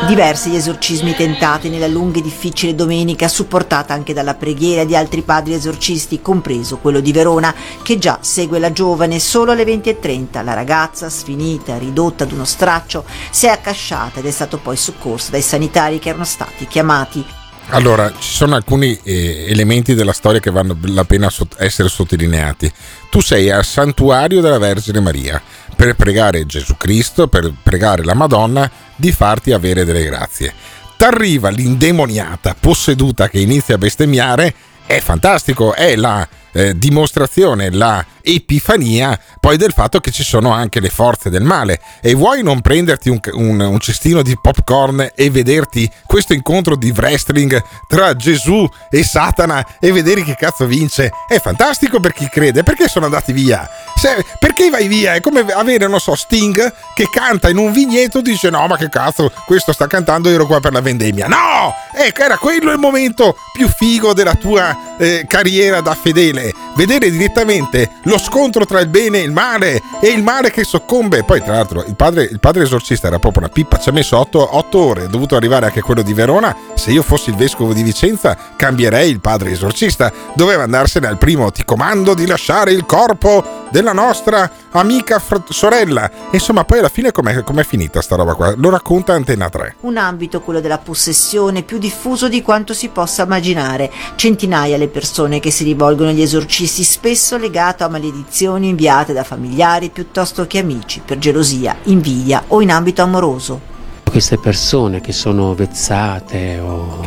Diversi gli esorcismi tentati nella lunga e difficile domenica, supportata anche dalla preghiera di altri padri esorcisti, compreso quello di Verona, che già segue la giovane solo alle 20.30. La ragazza, sfinita, ridotta ad uno straccio, si è accasciata ed è stato poi soccorsa dai sanitari che erano stati chiamati. Allora, ci sono alcuni eh, elementi della storia che vanno la pena sot- essere sottolineati. Tu sei al santuario della Vergine Maria per pregare Gesù Cristo, per pregare la Madonna di farti avere delle grazie. T'arriva l'indemoniata posseduta che inizia a bestemmiare, è fantastico, è la eh, dimostrazione, la epifania poi del fatto che ci sono anche le forze del male. E vuoi non prenderti un, un, un, cestino di popcorn e vederti questo incontro di wrestling tra Gesù e Satana e vedere che cazzo vince? È fantastico per chi crede. Perché sono andati via? Se, perché vai via? È come avere non so Sting che canta in un vigneto dice no ma che cazzo questo sta cantando ero qua per la vendemmia. No! Ecco era quello il momento più figo della tua eh, carriera da fedele. Vedere direttamente lo scontro tra il bene e il male e il male che soccombe. Poi, tra l'altro, il padre, il padre esorcista era proprio una pippa, ci ha messo 8 ore, è dovuto arrivare anche quello di Verona. Se io fossi il vescovo di Vicenza, cambierei il padre esorcista. Doveva andarsene al primo, ti comando di lasciare il corpo della nostra amica fr- sorella. Insomma, poi alla fine com'è, com'è finita sta roba qua? Lo racconta Antena 3. Un ambito, quello della possessione, più diffuso di quanto si possa immaginare. Centinaia le persone che si rivolgono agli esorcisti, spesso legato a maledizioni inviate da familiari piuttosto che amici, per gelosia, invidia o in ambito amoroso. Queste persone che sono vezzate o,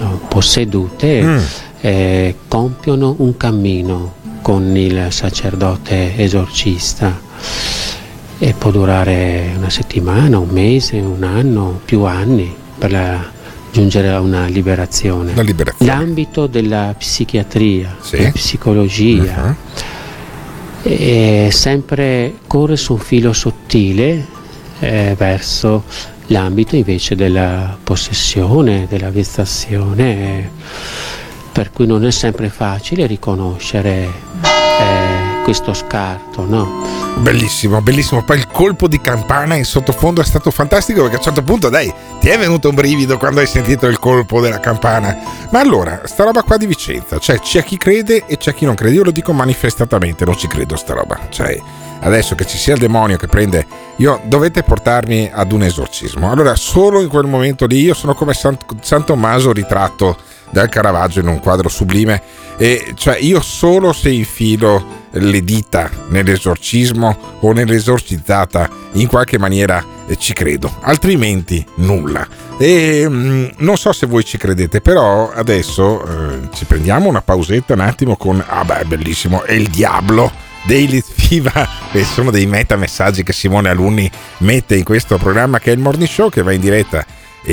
o possedute mm. eh, compiono un cammino con il sacerdote esorcista e può durare una settimana, un mese, un anno, più anni per la, giungere a una liberazione. liberazione. L'ambito della psichiatria, sì. della psicologia, uh-huh. sempre corre su un filo sottile eh, verso l'ambito invece della possessione, della vessazione per cui non è sempre facile riconoscere eh, questo scarto. No? Bellissimo, bellissimo. Poi il colpo di campana in sottofondo è stato fantastico perché a un certo punto, dai, ti è venuto un brivido quando hai sentito il colpo della campana. Ma allora, sta roba qua di Vicenza, cioè c'è chi crede e c'è chi non crede. Io lo dico manifestatamente, non ci credo sta roba. Cioè, adesso che ci sia il demonio che prende, io dovete portarmi ad un esorcismo. Allora, solo in quel momento lì io sono come San, San Tommaso ritratto dal Caravaggio in un quadro sublime. E cioè io solo se infilo le dita nell'esorcismo o nell'esorcizzata in qualche maniera eh, ci credo. Altrimenti nulla. E mm, non so se voi ci credete però adesso eh, ci prendiamo una pausetta un attimo con ah beh bellissimo è il diavolo Daily Fiva [laughs] e sono dei meta messaggi che Simone Alunni mette in questo programma che è il Morning Show che va in diretta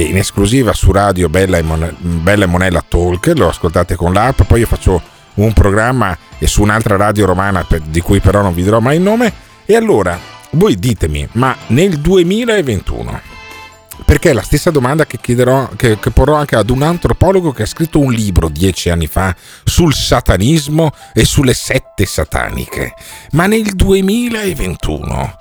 in esclusiva su radio Bella e, Mon- Bella e Monella Talk, lo ascoltate con l'app, poi io faccio un programma e su un'altra radio romana per, di cui però non vi dirò mai il nome e allora voi ditemi, ma nel 2021 perché è la stessa domanda che, chiederò, che, che, porrò anche ad un antropologo che ha scritto un libro dieci anni fa sul satanismo e sulle sette sataniche. Ma nel 2021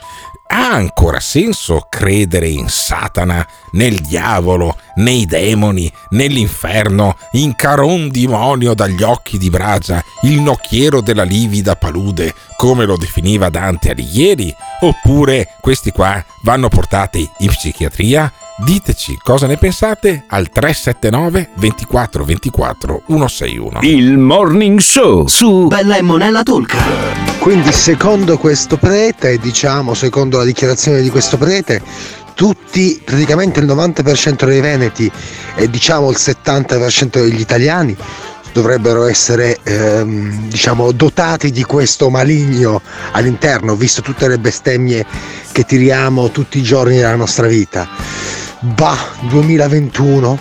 ha ancora senso credere in Satana, nel diavolo, nei demoni, nell'inferno, in Caron demonio dagli occhi di bragia, il nocchiero della livida palude, come lo definiva Dante Alighieri? Oppure questi qua vanno portati in psichiatria? Diteci cosa ne pensate al 379 24 24 161. Il Morning Show su Bella e Monella Talk. Quindi secondo questo prete, diciamo, secondo la dichiarazione di questo prete, tutti, praticamente il 90% dei veneti e diciamo il 70% degli italiani dovrebbero essere ehm, diciamo dotati di questo maligno all'interno, visto tutte le bestemmie che tiriamo tutti i giorni della nostra vita. Bah, 2021,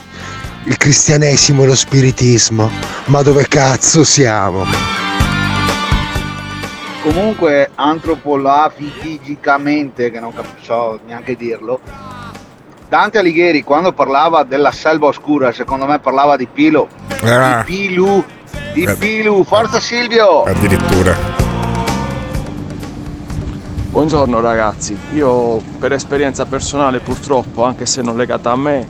il cristianesimo e lo spiritismo, ma dove cazzo siamo? Comunque antropologicamente, che non so neanche dirlo, Dante Alighieri quando parlava della selva oscura, secondo me parlava di Pilo. Ah. Di Pilu, di Pilu, forza Silvio! Addirittura. Buongiorno ragazzi, io per esperienza personale purtroppo, anche se non legata a me,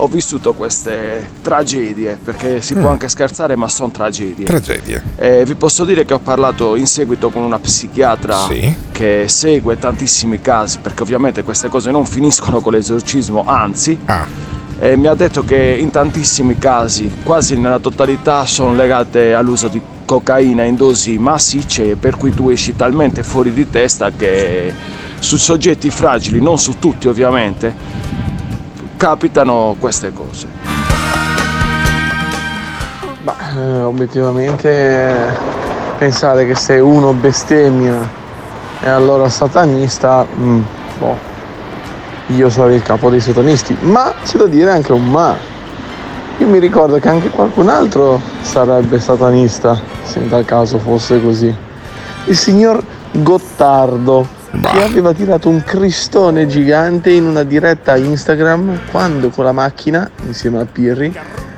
ho vissuto queste tragedie, perché si può Mm. anche scherzare ma sono tragedie. Tragedie. E vi posso dire che ho parlato in seguito con una psichiatra Sì. che segue tantissimi casi, perché ovviamente queste cose non finiscono con l'esorcismo, anzi, Ah. e mi ha detto che in tantissimi casi, quasi nella totalità, sono legate all'uso di cocaina in dosi massicce, per cui tu esci talmente fuori di testa che su soggetti fragili, non su tutti ovviamente, capitano queste cose. Ma eh, obiettivamente pensare che se uno bestemmia e allora satanista, mm, boh, io sarei il capo dei satanisti. Ma c'è da dire anche un ma. Io mi ricordo che anche qualcun altro sarebbe satanista, se in tal caso fosse così. Il signor Gottardo, che aveva tirato un cristone gigante in una diretta Instagram quando con la macchina, insieme a Pirri,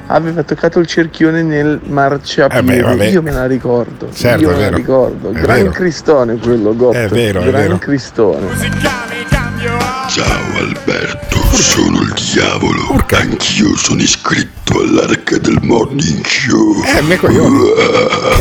aveva toccato il cerchione nel marciapiede. Eh beh. Io me la ricordo. Certo, io è me la ricordo. È Gran vero. cristone quello, Gotto. È vero, è Gran vero. cristone. Ciao Alberto, sono il diavolo. Anch'io sono iscritto all'arca del morning show. Eh, me coglioni. [laughs]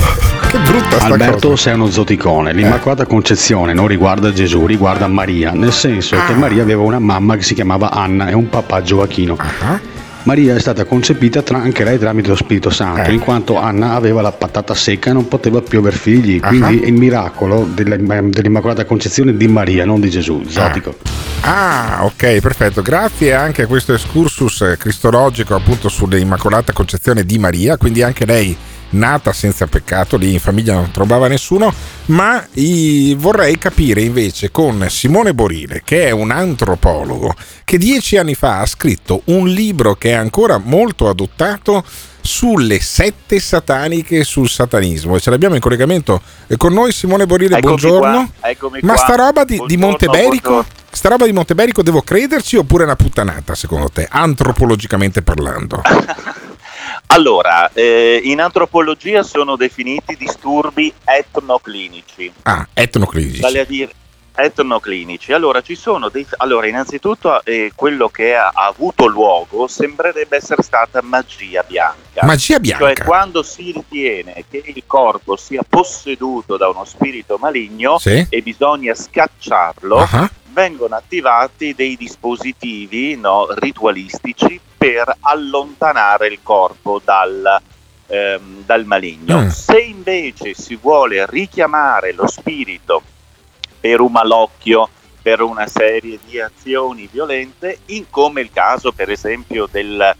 Brutta sta Alberto cosa. sei uno zoticone, l'Immacolata Concezione non riguarda Gesù, riguarda Maria, nel senso Ah. che Maria aveva una mamma che si chiamava Anna e un papà Gioachino. Ah. Maria è stata concepita tra- anche lei tramite lo Spirito Santo, Eh. in quanto Anna aveva la patata secca e non poteva più aver figli, Ah. quindi è il miracolo dell'Immacolata Concezione di Maria, non di Gesù, zotico. Ah, ok, perfetto. Grazie anche a questo excursus eh, cristologico appunto sull'Immacolata Concezione di Maria, quindi anche lei nata senza peccato, lì in famiglia non trovava nessuno, ma vorrei capire invece con Simone Borile, che è un antropologo, che dieci anni fa ha scritto un libro che è ancora molto adottato sulle sette sataniche e sul satanismo e ce l'abbiamo in collegamento eh, con noi Simone Borile, Eccomi buongiorno. qua, Ma sta roba di, di Monteberico, buongiorno. sta roba di Monteberico devo crederci oppure è una puttanata secondo te, antropologicamente parlando? [laughs] Allora, eh, in antropologia sono definiti disturbi etnoclinici, Ah, etnoclinici. vale a dire etnoclinici. Allora, ci sono dei... Allora, innanzitutto eh, quello che ha, ha avuto luogo sembrerebbe essere stata magia bianca. Magia bianca? Cioè, quando si ritiene che il corpo sia posseduto da uno spirito maligno Sì. e bisogna scacciarlo, Ah. Vengono attivati dei dispositivi no, ritualistici per allontanare il corpo dal, ehm, dal maligno. Mm. Se invece si vuole richiamare lo spirito per un malocchio, per una serie di azioni violente, in come il caso per esempio del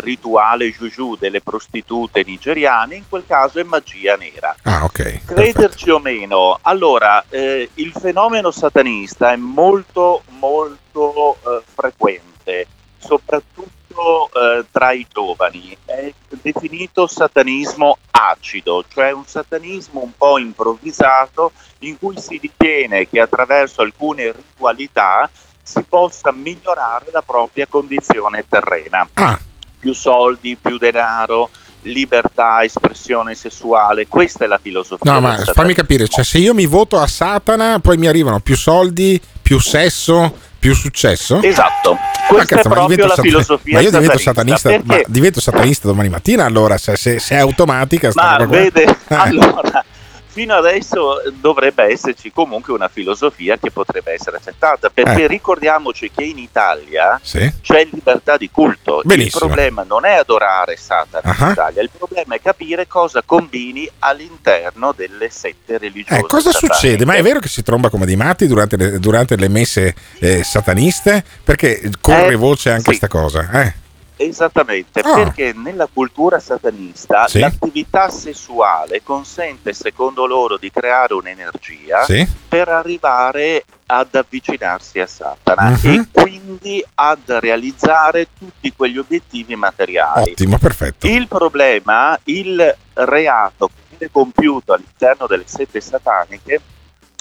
rituale juju delle prostitute nigeriane, in quel caso è magia nera. Ah, ok. Crederci o meno, allora eh, il fenomeno satanista è molto molto eh, frequente, soprattutto eh, tra i giovani. È definito satanismo acido, cioè un satanismo un po' improvvisato in cui si ritiene che attraverso alcune ritualità si possa migliorare la propria condizione terrena. Più soldi, più denaro, libertà, espressione sessuale, questa è la filosofia. No, ma fammi capire, cioè se io mi voto a Satana, poi mi arrivano più soldi, più sesso, più successo? Esatto, questa cazzo, è proprio la sat- filosofia Ma io divento satanista, ma divento satanista domani mattina allora, se, se- se è automatica Ma vede, Eh. allora, fino adesso dovrebbe esserci comunque una filosofia che potrebbe essere accettata, perché Eh. ricordiamoci che in Italia Sì. c'è libertà di culto. Benissimo. Il problema non è adorare Satana Ah. in Italia, il problema è capire cosa combini all'interno delle sette religiose. Eh, cosa sataniche. succede? Ma è vero che si tromba come dei matti durante le, durante le messe eh, sataniste? Perché corre Eh, voce anche sì. questa cosa. Eh. Esattamente, Ah. perché nella cultura satanista Sì. l'attività sessuale consente, secondo loro, di creare un'energia Sì. per arrivare ad avvicinarsi a Satana Mhm. e quindi ad realizzare tutti quegli obiettivi materiali. Ottimo, perfetto. Il problema, il reato che viene compiuto all'interno delle sette sataniche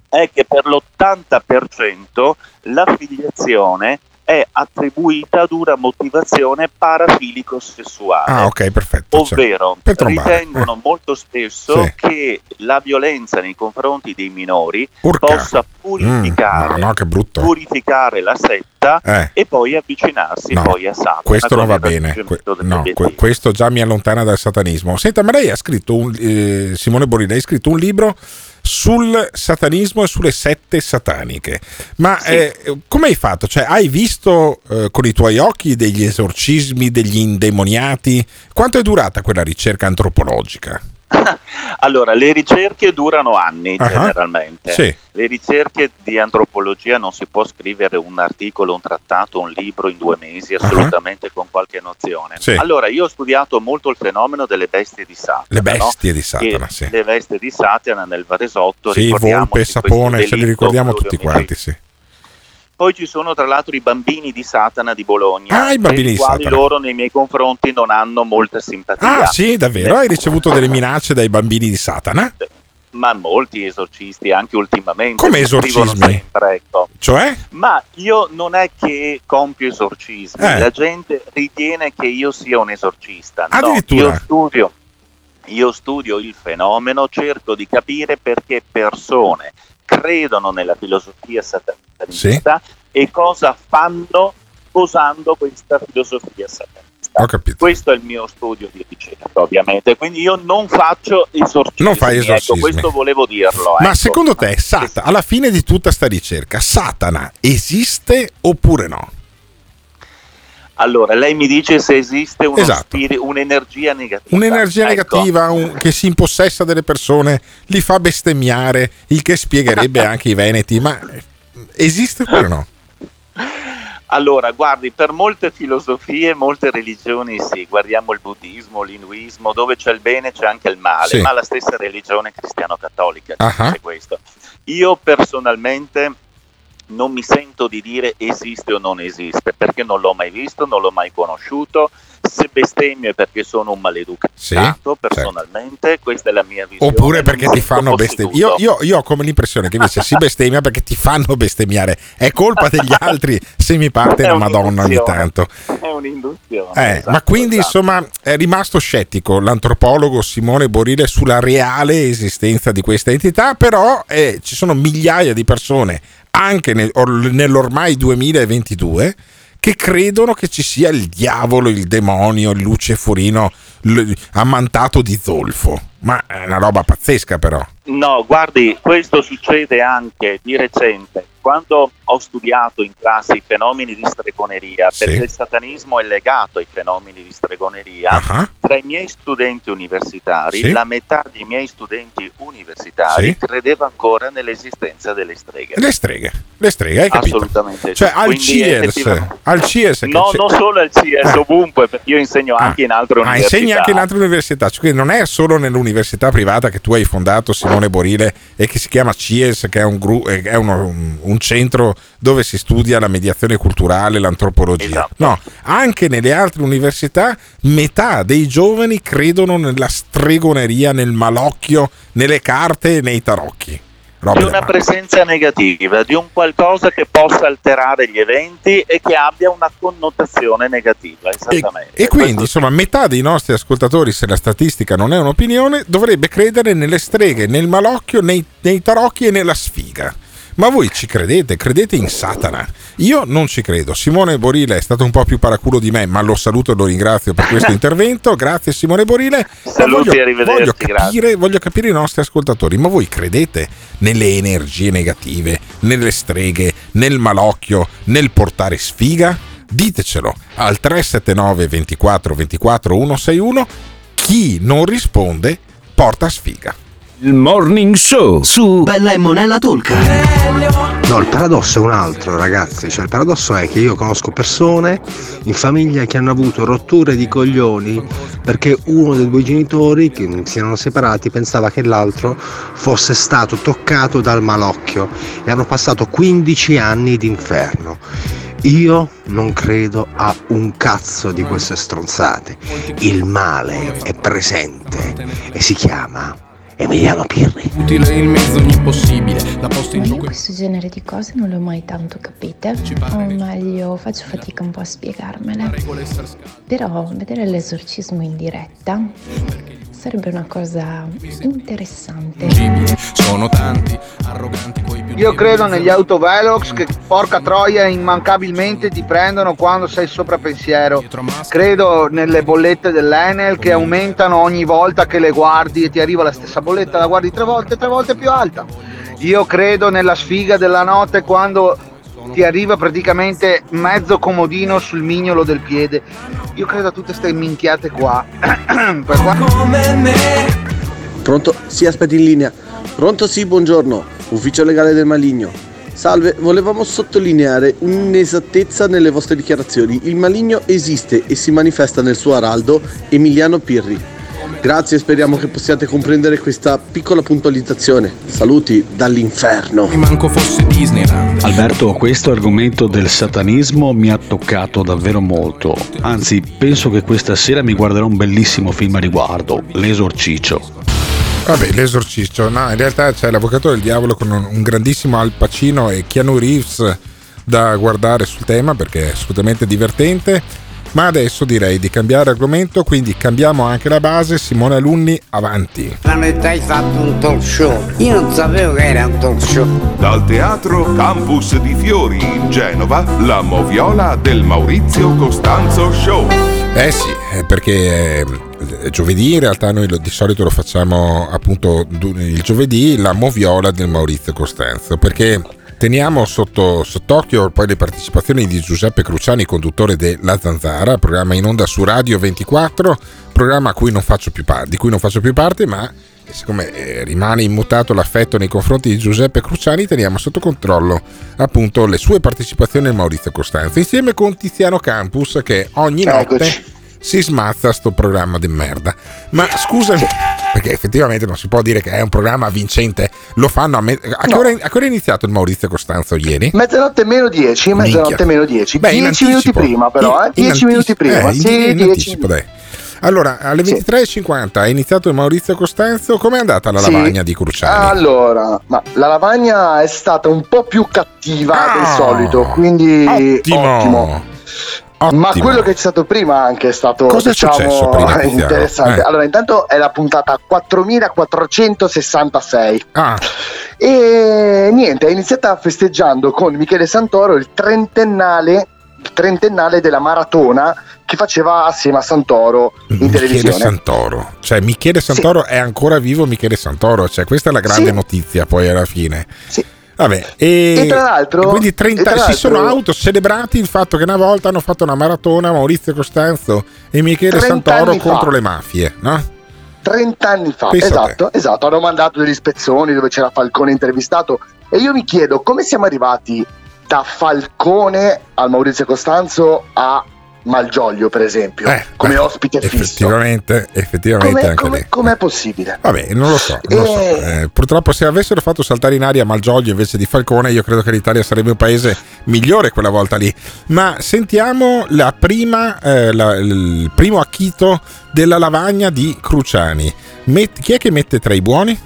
è che per l'80% la filiazione è attribuita ad una motivazione parafilico-sessuale. Ah, ok, perfetto. cioè, Ovvero trombare. ritengono molto spesso Sì. che la violenza nei confronti dei minori Urca. possa Mm, purificare, no, no, brutto. purificare la setta Eh. e poi avvicinarsi No, poi a Satana. Questo non va bene, Que- no, que- questo già mi allontana dal satanismo. Senta, ma lei ha scritto un, eh, Simone Borini, hai scritto un libro sul satanismo e sulle sette sataniche. Ma eh, come hai fatto? Cioè, hai visto eh, con i tuoi occhi degli esorcismi, degli indemoniati? Quanto è durata quella ricerca antropologica? [laughs] Allora, le ricerche durano anni Ah, generalmente. sì. Le ricerche di antropologia non si può scrivere un articolo, un trattato, un libro in due mesi, assolutamente con qualche nozione. Sì. Allora, io ho studiato molto il fenomeno delle bestie di Satana. Le bestie no? di Satana, Che sì. Le bestie di Satana nel Varesotto. Sì, volpe, sapone, ce li ricordiamo tutti quanti, sì. Poi ci sono tra l'altro i bambini di Satana di Bologna, Ah, i bambini per i di quali Satana. loro nei miei confronti non hanno molta simpatia. Ah, sì, davvero? Hai ricevuto delle minacce dai bambini di Satana? Ma molti esorcisti anche ultimamente Come esorcismi? ecco. Cioè? Ma io non è che compio esorcismi, Eh. la gente ritiene che io sia un esorcista. No, Addirittura? io studio, io studio il fenomeno, cerco di capire perché persone credono nella filosofia satanista e cosa fanno posando questa filosofia satanista. Ho capito. Questo è il mio studio di ricerca, ovviamente. Quindi io non faccio esorcismi. Non fai esorcismi. Ecco, questo volevo dirlo. Ma ecco. secondo te, Sata, alla fine di tutta sta ricerca, Satana esiste oppure no? Allora, lei mi dice se esiste uno Esatto. spiri- un'energia negativa. Un'energia Ecco. negativa un- che si impossessa delle persone, li fa bestemmiare, il che spiegherebbe [laughs] anche i veneti, ma eh, esiste oppure no? [laughs] Allora, guardi, per molte filosofie, molte religioni sì, guardiamo il buddismo, l'induismo, dove c'è il bene c'è anche il male, Sì. ma la stessa religione cristiano-cattolica dice questo. Io personalmente non mi sento di dire esiste o non esiste, perché non l'ho mai visto, non l'ho mai conosciuto. Se bestemmio è perché sono un maleducato, Sì, personalmente, questa è la mia visione. Oppure perché ti fanno bestemmiare. Io, io- io ho come l'impressione che invece si bestemmia perché ti fanno bestemmiare. È colpa degli altri se mi parte [laughs] la Madonna ogni tanto. È un'induzione. Eh, esatto, ma quindi esatto. insomma è rimasto scettico l'antropologo Simone Borile sulla reale esistenza di questa entità, però eh, ci sono migliaia di persone anche nel- or- nell'ormai 2022 che credono che ci sia il diavolo, il demonio, il lucefurino l- ammantato di zolfo. Ma è una roba pazzesca però. No, guardi, questo succede anche di recente. Quando ho studiato in classe i fenomeni di stregoneria, Sì. perché il satanismo è legato ai fenomeni di stregoneria, Ah. tra i miei studenti universitari, Sì. la metà dei miei studenti universitari Sì. credeva ancora nell'esistenza delle streghe. Le streghe, le streghe, hai capito? Assolutamente. Cioè al CIES, al CIES No, non solo al CS, Ah. ovunque, perché io insegno anche in altre Ah, università. insegni anche in altre università, cioè, quindi non è solo nell'università privata che tu hai fondato Simone Borile e che si chiama CIES, che è un, gru- eh, è uno- un- un centro dove si studia la mediazione culturale, l'antropologia. Esatto. No, anche nelle altre università metà dei giovani credono nella stregoneria, nel malocchio, nelle carte e nei tarocchi. Roba di una presenza negativa, di un qualcosa che possa alterare gli eventi e che abbia una connotazione negativa. Esattamente. E quindi, insomma, metà dei nostri ascoltatori, se la statistica non è un'opinione, dovrebbe credere nelle streghe, nel malocchio, nei, nei tarocchi e nella sfiga. Ma voi ci credete? Credete in Satana? Io non ci credo. Simone Borile è stato un po' più paraculo di me, ma lo saluto e lo ringrazio per questo [laughs] intervento. Grazie Simone Borile. Saluti, voglio, arrivederci, voglio capire, voglio capire i nostri ascoltatori, ma voi credete nelle energie negative, nelle streghe, nel malocchio, nel portare sfiga? Ditecelo al 379 24 24 161. Chi non risponde porta sfiga. Il morning show su Bella e Monella Talk. No, il paradosso è un altro, ragazzi. Cioè, il paradosso è che io conosco persone in famiglia che hanno avuto rotture di coglioni perché uno dei due genitori, che si erano separati, pensava che l'altro fosse stato toccato dal malocchio e hanno passato 15 anni d'inferno. Io non credo a un cazzo di queste stronzate. Il male è presente e si chiama Emiliano Pirri. Utile il mezzo ogni possibile, la posta in gioco. questo genere di cose non le ho mai tanto capite, o meglio faccio fatica un po' a spiegarmele. Però vedere l'esorcismo in diretta sarebbe una cosa interessante. Sono tanti, arroganti coi Io credo negli autovelox che porca troia immancabilmente ti prendono quando sei sopra pensiero. Credo nelle bollette dell'Enel che aumentano ogni volta che le guardi e ti arriva la stessa bolletta, la guardi tre volte, tre volte più alta. Io credo nella sfiga della notte quando ti arriva praticamente mezzo comodino sul mignolo del piede. Io credo a tutte queste minchiate qua- [clears throat] Pronto? Sì, aspetti in linea. Pronto? Sì, buongiorno. Ufficio legale del Maligno. Salve, volevamo sottolineare un'inesattezza nelle vostre dichiarazioni. Il maligno esiste e si manifesta nel suo araldo Emiliano Pirri. Grazie, speriamo che possiate comprendere questa piccola puntualizzazione. Saluti dall'inferno. Manco fosse Disneyland. Alberto, questo argomento del satanismo mi ha toccato davvero molto. Anzi, penso che questa sera mi guarderò un bellissimo film a riguardo, L'esorciccio. Vabbè, l'esorcista, no, in realtà c'è l'avvocato del diavolo con un, un grandissimo Al Pacino e Keanu Reeves da guardare sul tema perché è assolutamente divertente. Ma adesso direi di cambiare argomento, quindi cambiamo anche la base. Simone Alunni, avanti. Hanno già fatto un talk show. Io non sapevo che era un talk show. Dal teatro Campus di Fiori in Genova, la moviola del Maurizio Costanzo Show. Eh sì, eh, perché eh, giovedì in realtà noi di solito lo facciamo appunto il giovedì la moviola del Maurizio Costanzo perché teniamo sotto, sott'occhio poi le partecipazioni di Giuseppe Cruciani, conduttore della Zanzara, programma in onda su Radio 24, programma a cui non faccio più di cui non faccio più parte ma siccome eh, rimane immutato l'affetto nei confronti di Giuseppe Cruciani teniamo sotto controllo appunto le sue partecipazioni al Maurizio Costanzo insieme con Tiziano Campus che ogni notte Eccoci. Si smazza sto programma di merda. Ma scusami, perché effettivamente non si può dire che è un programma vincente. Lo fanno a, me- a, che, ora, a che ora è iniziato il Maurizio Costanzo ieri? Mezzanotte meno 10, mezzanotte meno 10. Beh, in 10 minuti prima però, eh? In- in 10 minuti prima. Eh, in- sì, in 10 anticipo, dai. Allora, alle 23.50 è iniziato il Maurizio Costanzo. Com'è andata la Sì. lavagna di Cruciani? Allora, ma la lavagna è stata un po' più cattiva del solito, quindi Ottimo. ottimo. Ma quello che c'è stato prima anche è stato Cosa è diciamo, successo prima, [laughs] interessante. Eh. Allora, intanto è la puntata 4466. Ah. E niente, è iniziata festeggiando con Michele Santoro il trentennale, il trentennale della maratona che faceva assieme a Santoro in Michele televisione. Santoro, cioè Michele Santoro è ancora vivo Michele Santoro, cioè questa è la grande Sì. notizia poi alla fine. Vabbè, e, E tra l'altro- quindi 30 e tra si l'altro- sono autocelebrati il fatto che una volta hanno fatto una maratona Maurizio Costanzo e Michele 30 Santoro anni fa. contro le mafie, no? 30 anni fa, esatto, esatto, hanno mandato degli spezzoni dove c'era Falcone intervistato e io mi chiedo come siamo arrivati da Falcone al Maurizio Costanzo a Malgioglio per esempio, come ospite fisso. Effettivamente, effettivamente Com'è, anche com'è- possibile? Vabbè, non lo so. non lo so. Eh, purtroppo, se avessero fatto saltare in aria Malgioglio invece di Falcone, io credo che l'Italia sarebbe un paese migliore quella volta lì. Ma sentiamo la prima, eh, la- il primo acchito della lavagna di Cruciani. Met- chi è che mette tra i buoni?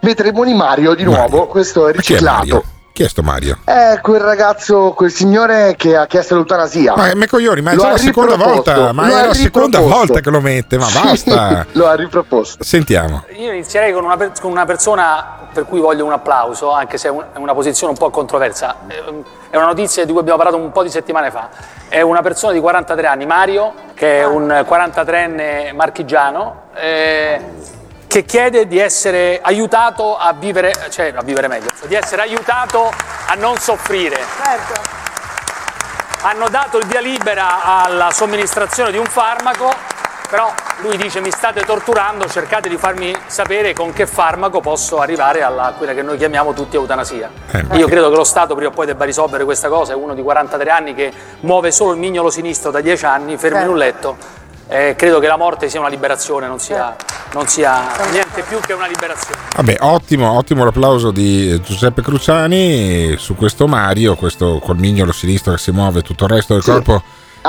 vedremo Mario di nuovo, Mario. questo è riciclato. Chi è sto Mario? È quel ragazzo, quel signore che ha chiesto l'eutanasia. Ma, ma coglioni, ma è già la seconda volta, ma lo è la seconda volta che lo mette, ma Sì, basta. [laughs] lo ha riproposto. Sentiamo. Io inizierei con una, per- con una persona per cui voglio un applauso, anche se è un- è una posizione un po' controversa. Ehm, È una notizia di cui abbiamo parlato un po' di settimane fa. È una persona di 43 anni, Mario, che è un 43enne marchigiano, eh, che chiede di essere aiutato a vivere, cioè a vivere meglio, di essere aiutato a non soffrire. Hanno dato il via libera alla somministrazione di un farmaco, però lui dice mi state torturando, cercate di farmi sapere con che farmaco posso arrivare a quella che noi chiamiamo tutti eutanasia. Io credo che lo Stato prima o poi debba risolvere questa cosa, è uno di 43 anni che muove solo il mignolo sinistro da 10 anni, fermo in un letto. Eh, credo che la morte sia una liberazione, non sia, non sia niente più che una liberazione. Vabbè, ottimo, ottimo l'applauso di eh, Giuseppe Cruciani su questo Mario, questo col mignolo sinistro che si muove, tutto il resto del corpo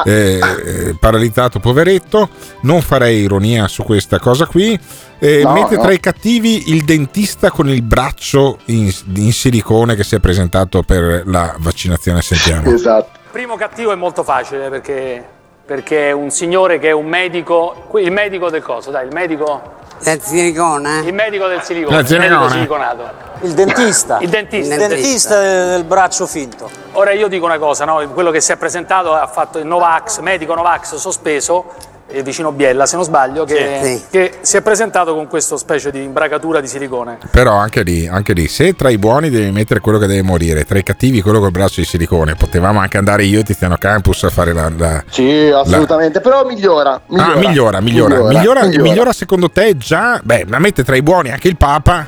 eh, eh, paralizzato, poveretto. Non farei ironia su questa cosa qui. Eh, No, mette no. tra i cattivi il dentista con il braccio in, in silicone che si è presentato per la vaccinazione. Sentiamo. Esatto. Il primo cattivo è molto facile perché, perché è un signore che è un medico, il medico del coso, dai, il medico... Del silicone? Il medico del silicone, il medico silicone. siliconato. Il dentista. Il dentista. Il dentista del, del braccio finto. Ora io dico una cosa, no? quello che si è presentato ha fatto il Novax, medico Novax sospeso, eh, vicino Biella se non sbaglio, che, Sì. che si è presentato con questa specie di imbracatura di silicone. Però anche lì, anche lì, se tra i buoni devi mettere quello che deve morire, tra i cattivi quello col braccio di silicone, potevamo anche andare io e Tiziano Campus a fare la... la- Sì, assolutamente. Però migliora. Ah, migliora, migliora, migliora, migliora, secondo te già? Beh, ma mette tra i buoni anche il Papa?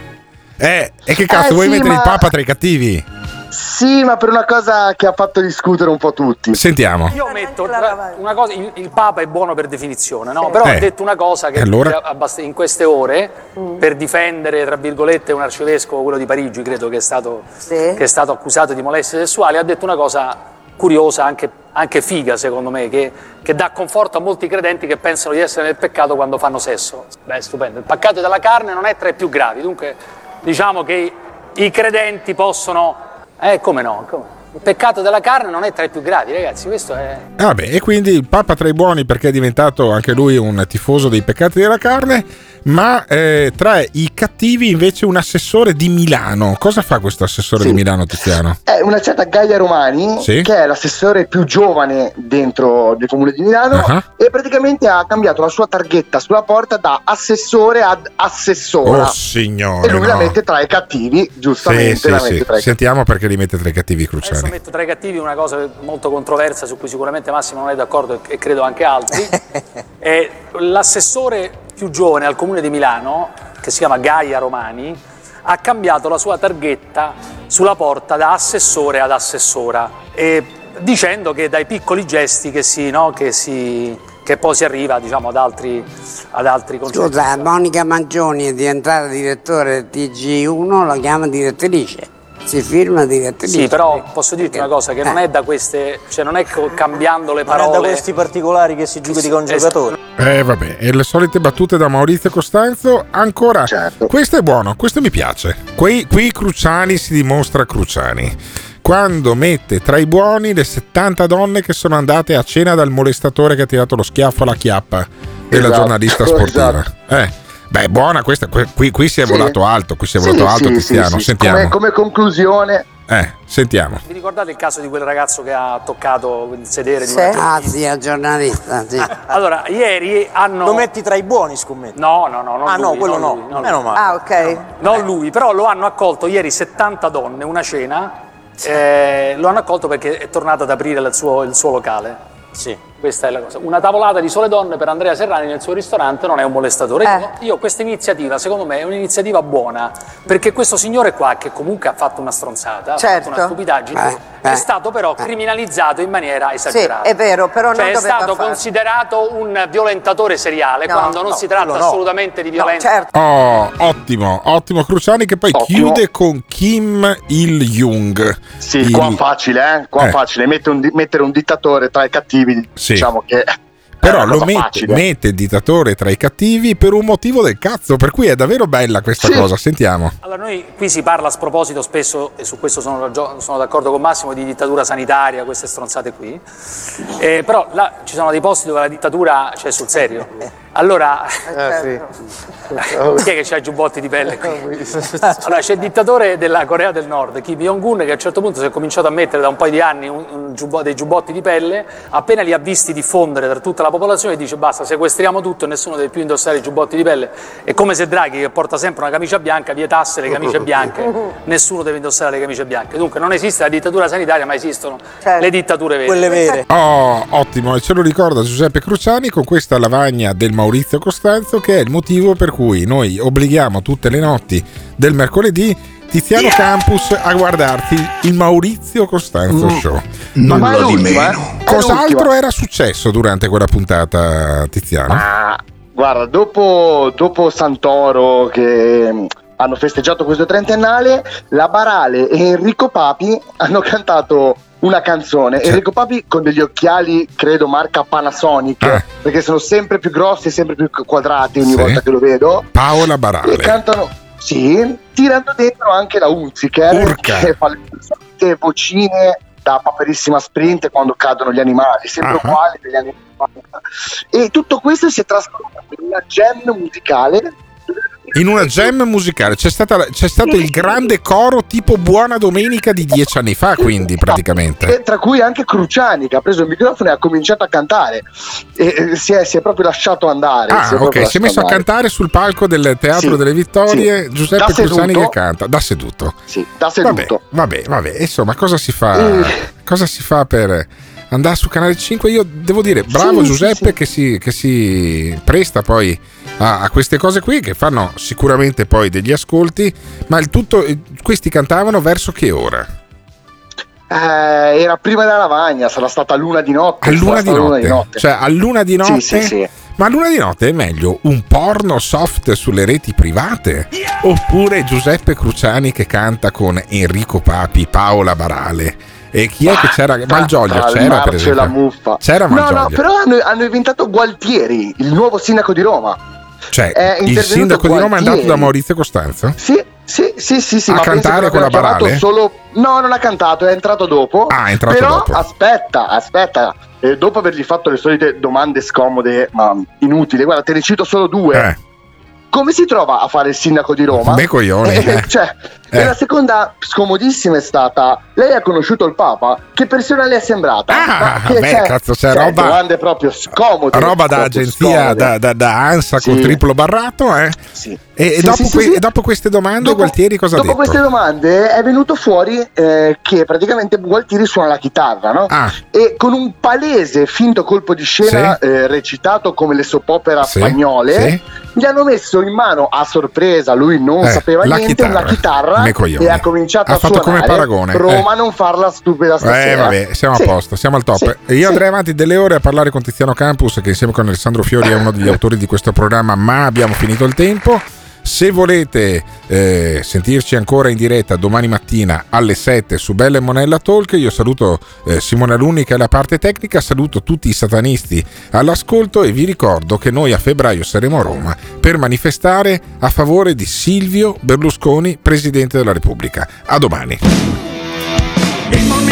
Eh, e che cazzo Eh, vuoi sì, mettere il ma- Papa tra i cattivi? Sì, ma per una cosa che ha fatto discutere un po' tutti. Sentiamo. Io metto tra- una cosa, il, il Papa è buono per definizione, no? però Eh. ha detto una cosa che allora? in queste ore, per difendere, tra virgolette, un arcivescovo, quello di Parigi, credo che è stato, che è stato accusato di molestie sessuali, ha detto una cosa curiosa, anche, anche figa secondo me, che, che dà conforto a molti credenti che pensano di essere nel peccato quando fanno sesso. Beh, stupendo. Il peccato della carne non è tra i più gravi, dunque diciamo che i credenti possono... Eh, come no? come- Il peccato della carne non è tra i più gravi, ragazzi, questo è... Ah, e quindi il Papa tra i buoni perché è diventato anche lui un tifoso dei peccati della carne, ma eh, tra i cattivi invece un assessore di Milano. Cosa fa questo assessore di Milano, Tiziano? È una certa Gaia Romani, Sì. che è l'assessore più giovane dentro il comune di Milano, Ah. e praticamente ha cambiato la sua targhetta sulla porta da assessore ad assessora. Oh signore, e lui la no. mette tra i cattivi, giustamente Sì, sì, la sì. mette tra i Sentiamo perché li mette tra i cattivi Adesso cruciani. metto tra i cattivi una cosa molto controversa su cui sicuramente Massimo non è d'accordo e credo anche altri. [laughs] è l'assessore più giovane al comune di Milano, che si chiama Gaia Romani, ha cambiato la sua targhetta sulla porta da assessore ad assessora, e dicendo che dai piccoli gesti che, si, no, che, si, che poi si arriva diciamo, ad altri, ad altri concetti. Scusa, Monica Mangioni è diventata direttore TG1, la chiama direttrice. Si firma direttrice. Sì, però posso dirti una cosa, che non è da queste, cioè non è cambiando le Non è parole. da questi particolari che si giudica con giocatori. Eh vabbè, e le solite battute da Maurizio Costanzo, ancora. Certo. Questo è buono, questo mi piace. Qui, qui Cruciani si dimostra Cruciani. Quando mette tra i buoni le 70 donne che sono andate a cena dal molestatore che ha tirato lo schiaffo alla chiappa della Esatto, giornalista sportiva. esatto. Eh, beh, buona questa, que- qui, qui si è Sì. volato alto, qui si è Sì, volato alto sì, Tiziano, sì, sì. sentiamo. Come, come conclusione, Eh, sentiamo. Vi ricordate il caso di quel ragazzo che ha toccato il sedere di una Ah sì, al giornalista, sì. Allora, ieri hanno. Lo metti tra i buoni, scommetto. No, no, no, non Ah, no, lui, quello non no. lui, non Meno male. Ah, ok. Non lui, però lo hanno accolto ieri 70 donne, una cena. eh, lo hanno accolto perché è tornato ad aprire il suo, il suo locale. Sì. Questa è la cosa. Una tavolata di sole donne per Andrea Serrani nel suo ristorante non è un molestatore. Eh. Io, io questa iniziativa, secondo me, è un'iniziativa buona, perché questo signore qua, che comunque ha fatto una stronzata, ha Certo. fatto una stupidaggine, Eh, è eh, stato però criminalizzato in maniera esagerata. è vero, però cioè non è stato farlo. considerato un violentatore seriale No, quando non no, si tratta no. assolutamente di violenza. certo. Oh, ottimo, ottimo Cruciani che poi Ottimo. chiude con Kim Il-jung. sì, Il- qua facile, eh? Qua Eh. facile. Mette un mettere un dittatore tra i cattivi, Sì. diciamo che Però una lo mette, mette il dittatore tra i cattivi per un motivo del cazzo, per cui è davvero bella questa Sì. cosa. Sentiamo. Allora, noi qui si parla a sproposito spesso, e su questo sono, sono d'accordo con Massimo, di dittatura sanitaria, queste stronzate qui. Eh, però là ci sono dei posti dove la dittatura c'è sul serio. Allora, chi è che c'ha i giubbotti di pelle qui? Allora, c'è il dittatore della Corea del Nord, Kim Jong-un, che a un certo punto si è cominciato a mettere da un paio di anni un- un dei giubbotti di pelle, appena li ha visti diffondere tra tutta la popolazione dice basta, sequestriamo tutto e nessuno deve più indossare i giubbotti di pelle. È come se Draghi, che porta sempre una camicia bianca, vietasse le camicie bianche, nessuno deve indossare le camicie bianche. Dunque non esiste la dittatura sanitaria, ma esistono le dittature vere. Oh, ottimo, e ce lo ricorda Giuseppe Cruciani con questa lavagna del Maurizio Costanzo che è il motivo per cui noi obblighiamo tutte le notti del mercoledì Tiziano Campus a guardarti il Maurizio Costanzo Mm. Show. Non Ma- lo di meno. Cos'altro era successo durante quella puntata, Tiziano? Ah, guarda, dopo, dopo Santoro che mh, hanno festeggiato questo trentennale, la Barale e Enrico Papi hanno cantato una canzone. Enrico Papi con degli occhiali, credo, marca Panasonic, perché sono sempre più grossi e sempre più quadrati ogni Sì. volta che lo vedo. Paola E Barale. cantano, sì, tirando dentro anche la Unziker Urca. che fa le vocine da paperissima sprint quando cadono gli animali, sempre Ah. uguali degli anni 90. E tutto questo si è trasformato in una jam musicale. In una jam musicale c'è, stata c'è stato il grande coro tipo Buona Domenica di dieci anni fa, quindi praticamente. e Tra cui anche Cruciani che ha preso il microfono e ha cominciato a cantare e si è, si è proprio lasciato andare. Ah, si ok, si è messo a andare. cantare sul palco del Teatro Sì, delle Vittorie sì. Giuseppe Da Cruciani seduto. che canta, da seduto. Sì, da seduto. Vabbè, vabbè, vabbè, insomma, cosa si fa? Mm. Cosa si fa per andare su Canale 5? Io devo dire, bravo Sì, Giuseppe. Che, si, che si presta poi a, a queste cose qui che fanno sicuramente poi degli ascolti, ma il tutto, eh, questi cantavano verso che ora? Eh, era prima della lavagna, sarà stata luna di notte. A luna di stata notte. Cioè, a luna di notte. Sì, sì, sì. Ma luna di notte è meglio un porno soft sulle reti private? Oppure Giuseppe Cruciani che canta con Enrico Papi, Paola Barale? E chi è che c'era? Malgioglio c'era per esempio. muffa. C'era No, Malgioglio. no, però hanno, hanno inventato Gualtieri, il nuovo sindaco di Roma. Cioè, il sindaco di Roma è andato da Maurizio Costanzo? Sì, sì, sì, sì, sì A cantare con la Barale? Solo... No, non ha cantato, è entrato dopo. Ah, è entrato Però dopo. aspetta, aspetta. Eh, dopo avergli fatto le solite domande scomode, ma inutili, guarda, te ne cito solo due. Eh. Come si trova a fare il sindaco di Roma? Me coglioni, Eh, eh. cioè, Eh. E la seconda scomodissima è stata: lei ha conosciuto il Papa? Che persona le è sembrata? Ah, beh, cazzo, c'è roba- Domande proprio scomode. Roba da agenzia, da, da- da ANSA Sì. col triplo barrato, eh? Sì. E, Sì, dopo, sì, que- dopo queste domande, Gualtieri cosa ha Dopo detto? queste domande è venuto fuori eh, che praticamente Gualtieri suona la chitarra, no? Ah. E con un palese finto colpo di scena eh, recitato come le soap opera Sì, spagnole, sì. Gli hanno messo in mano a sorpresa, lui non Eh, sapeva la niente, chitarra. una chitarra e ha cominciato Ha a fatto come paragone, Roma eh. non farla stupida Eh stasera. vabbè, siamo Sì. a posto, siamo al top. Sì, Io sì. andrei avanti delle ore a parlare con Tiziano Campus, che insieme con Alessandro Fiori è uno degli autori di questo programma, ma abbiamo finito il tempo. Se volete eh, sentirci ancora in diretta domani mattina alle 7 su Bella e Monella Talk, io saluto eh, Simone Alunni che è la parte tecnica, saluto tutti i satanisti all'ascolto e vi ricordo che noi a febbraio saremo a Roma per manifestare a favore di Silvio Berlusconi, Presidente della Repubblica. A domani.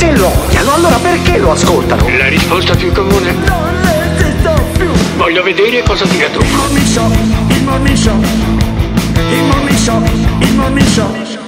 Se lo odiano, allora perché lo ascoltano? La risposta più comune? Non esisto più. Voglio vedere cosa dirà tu. Il show, il show. Il show, il show.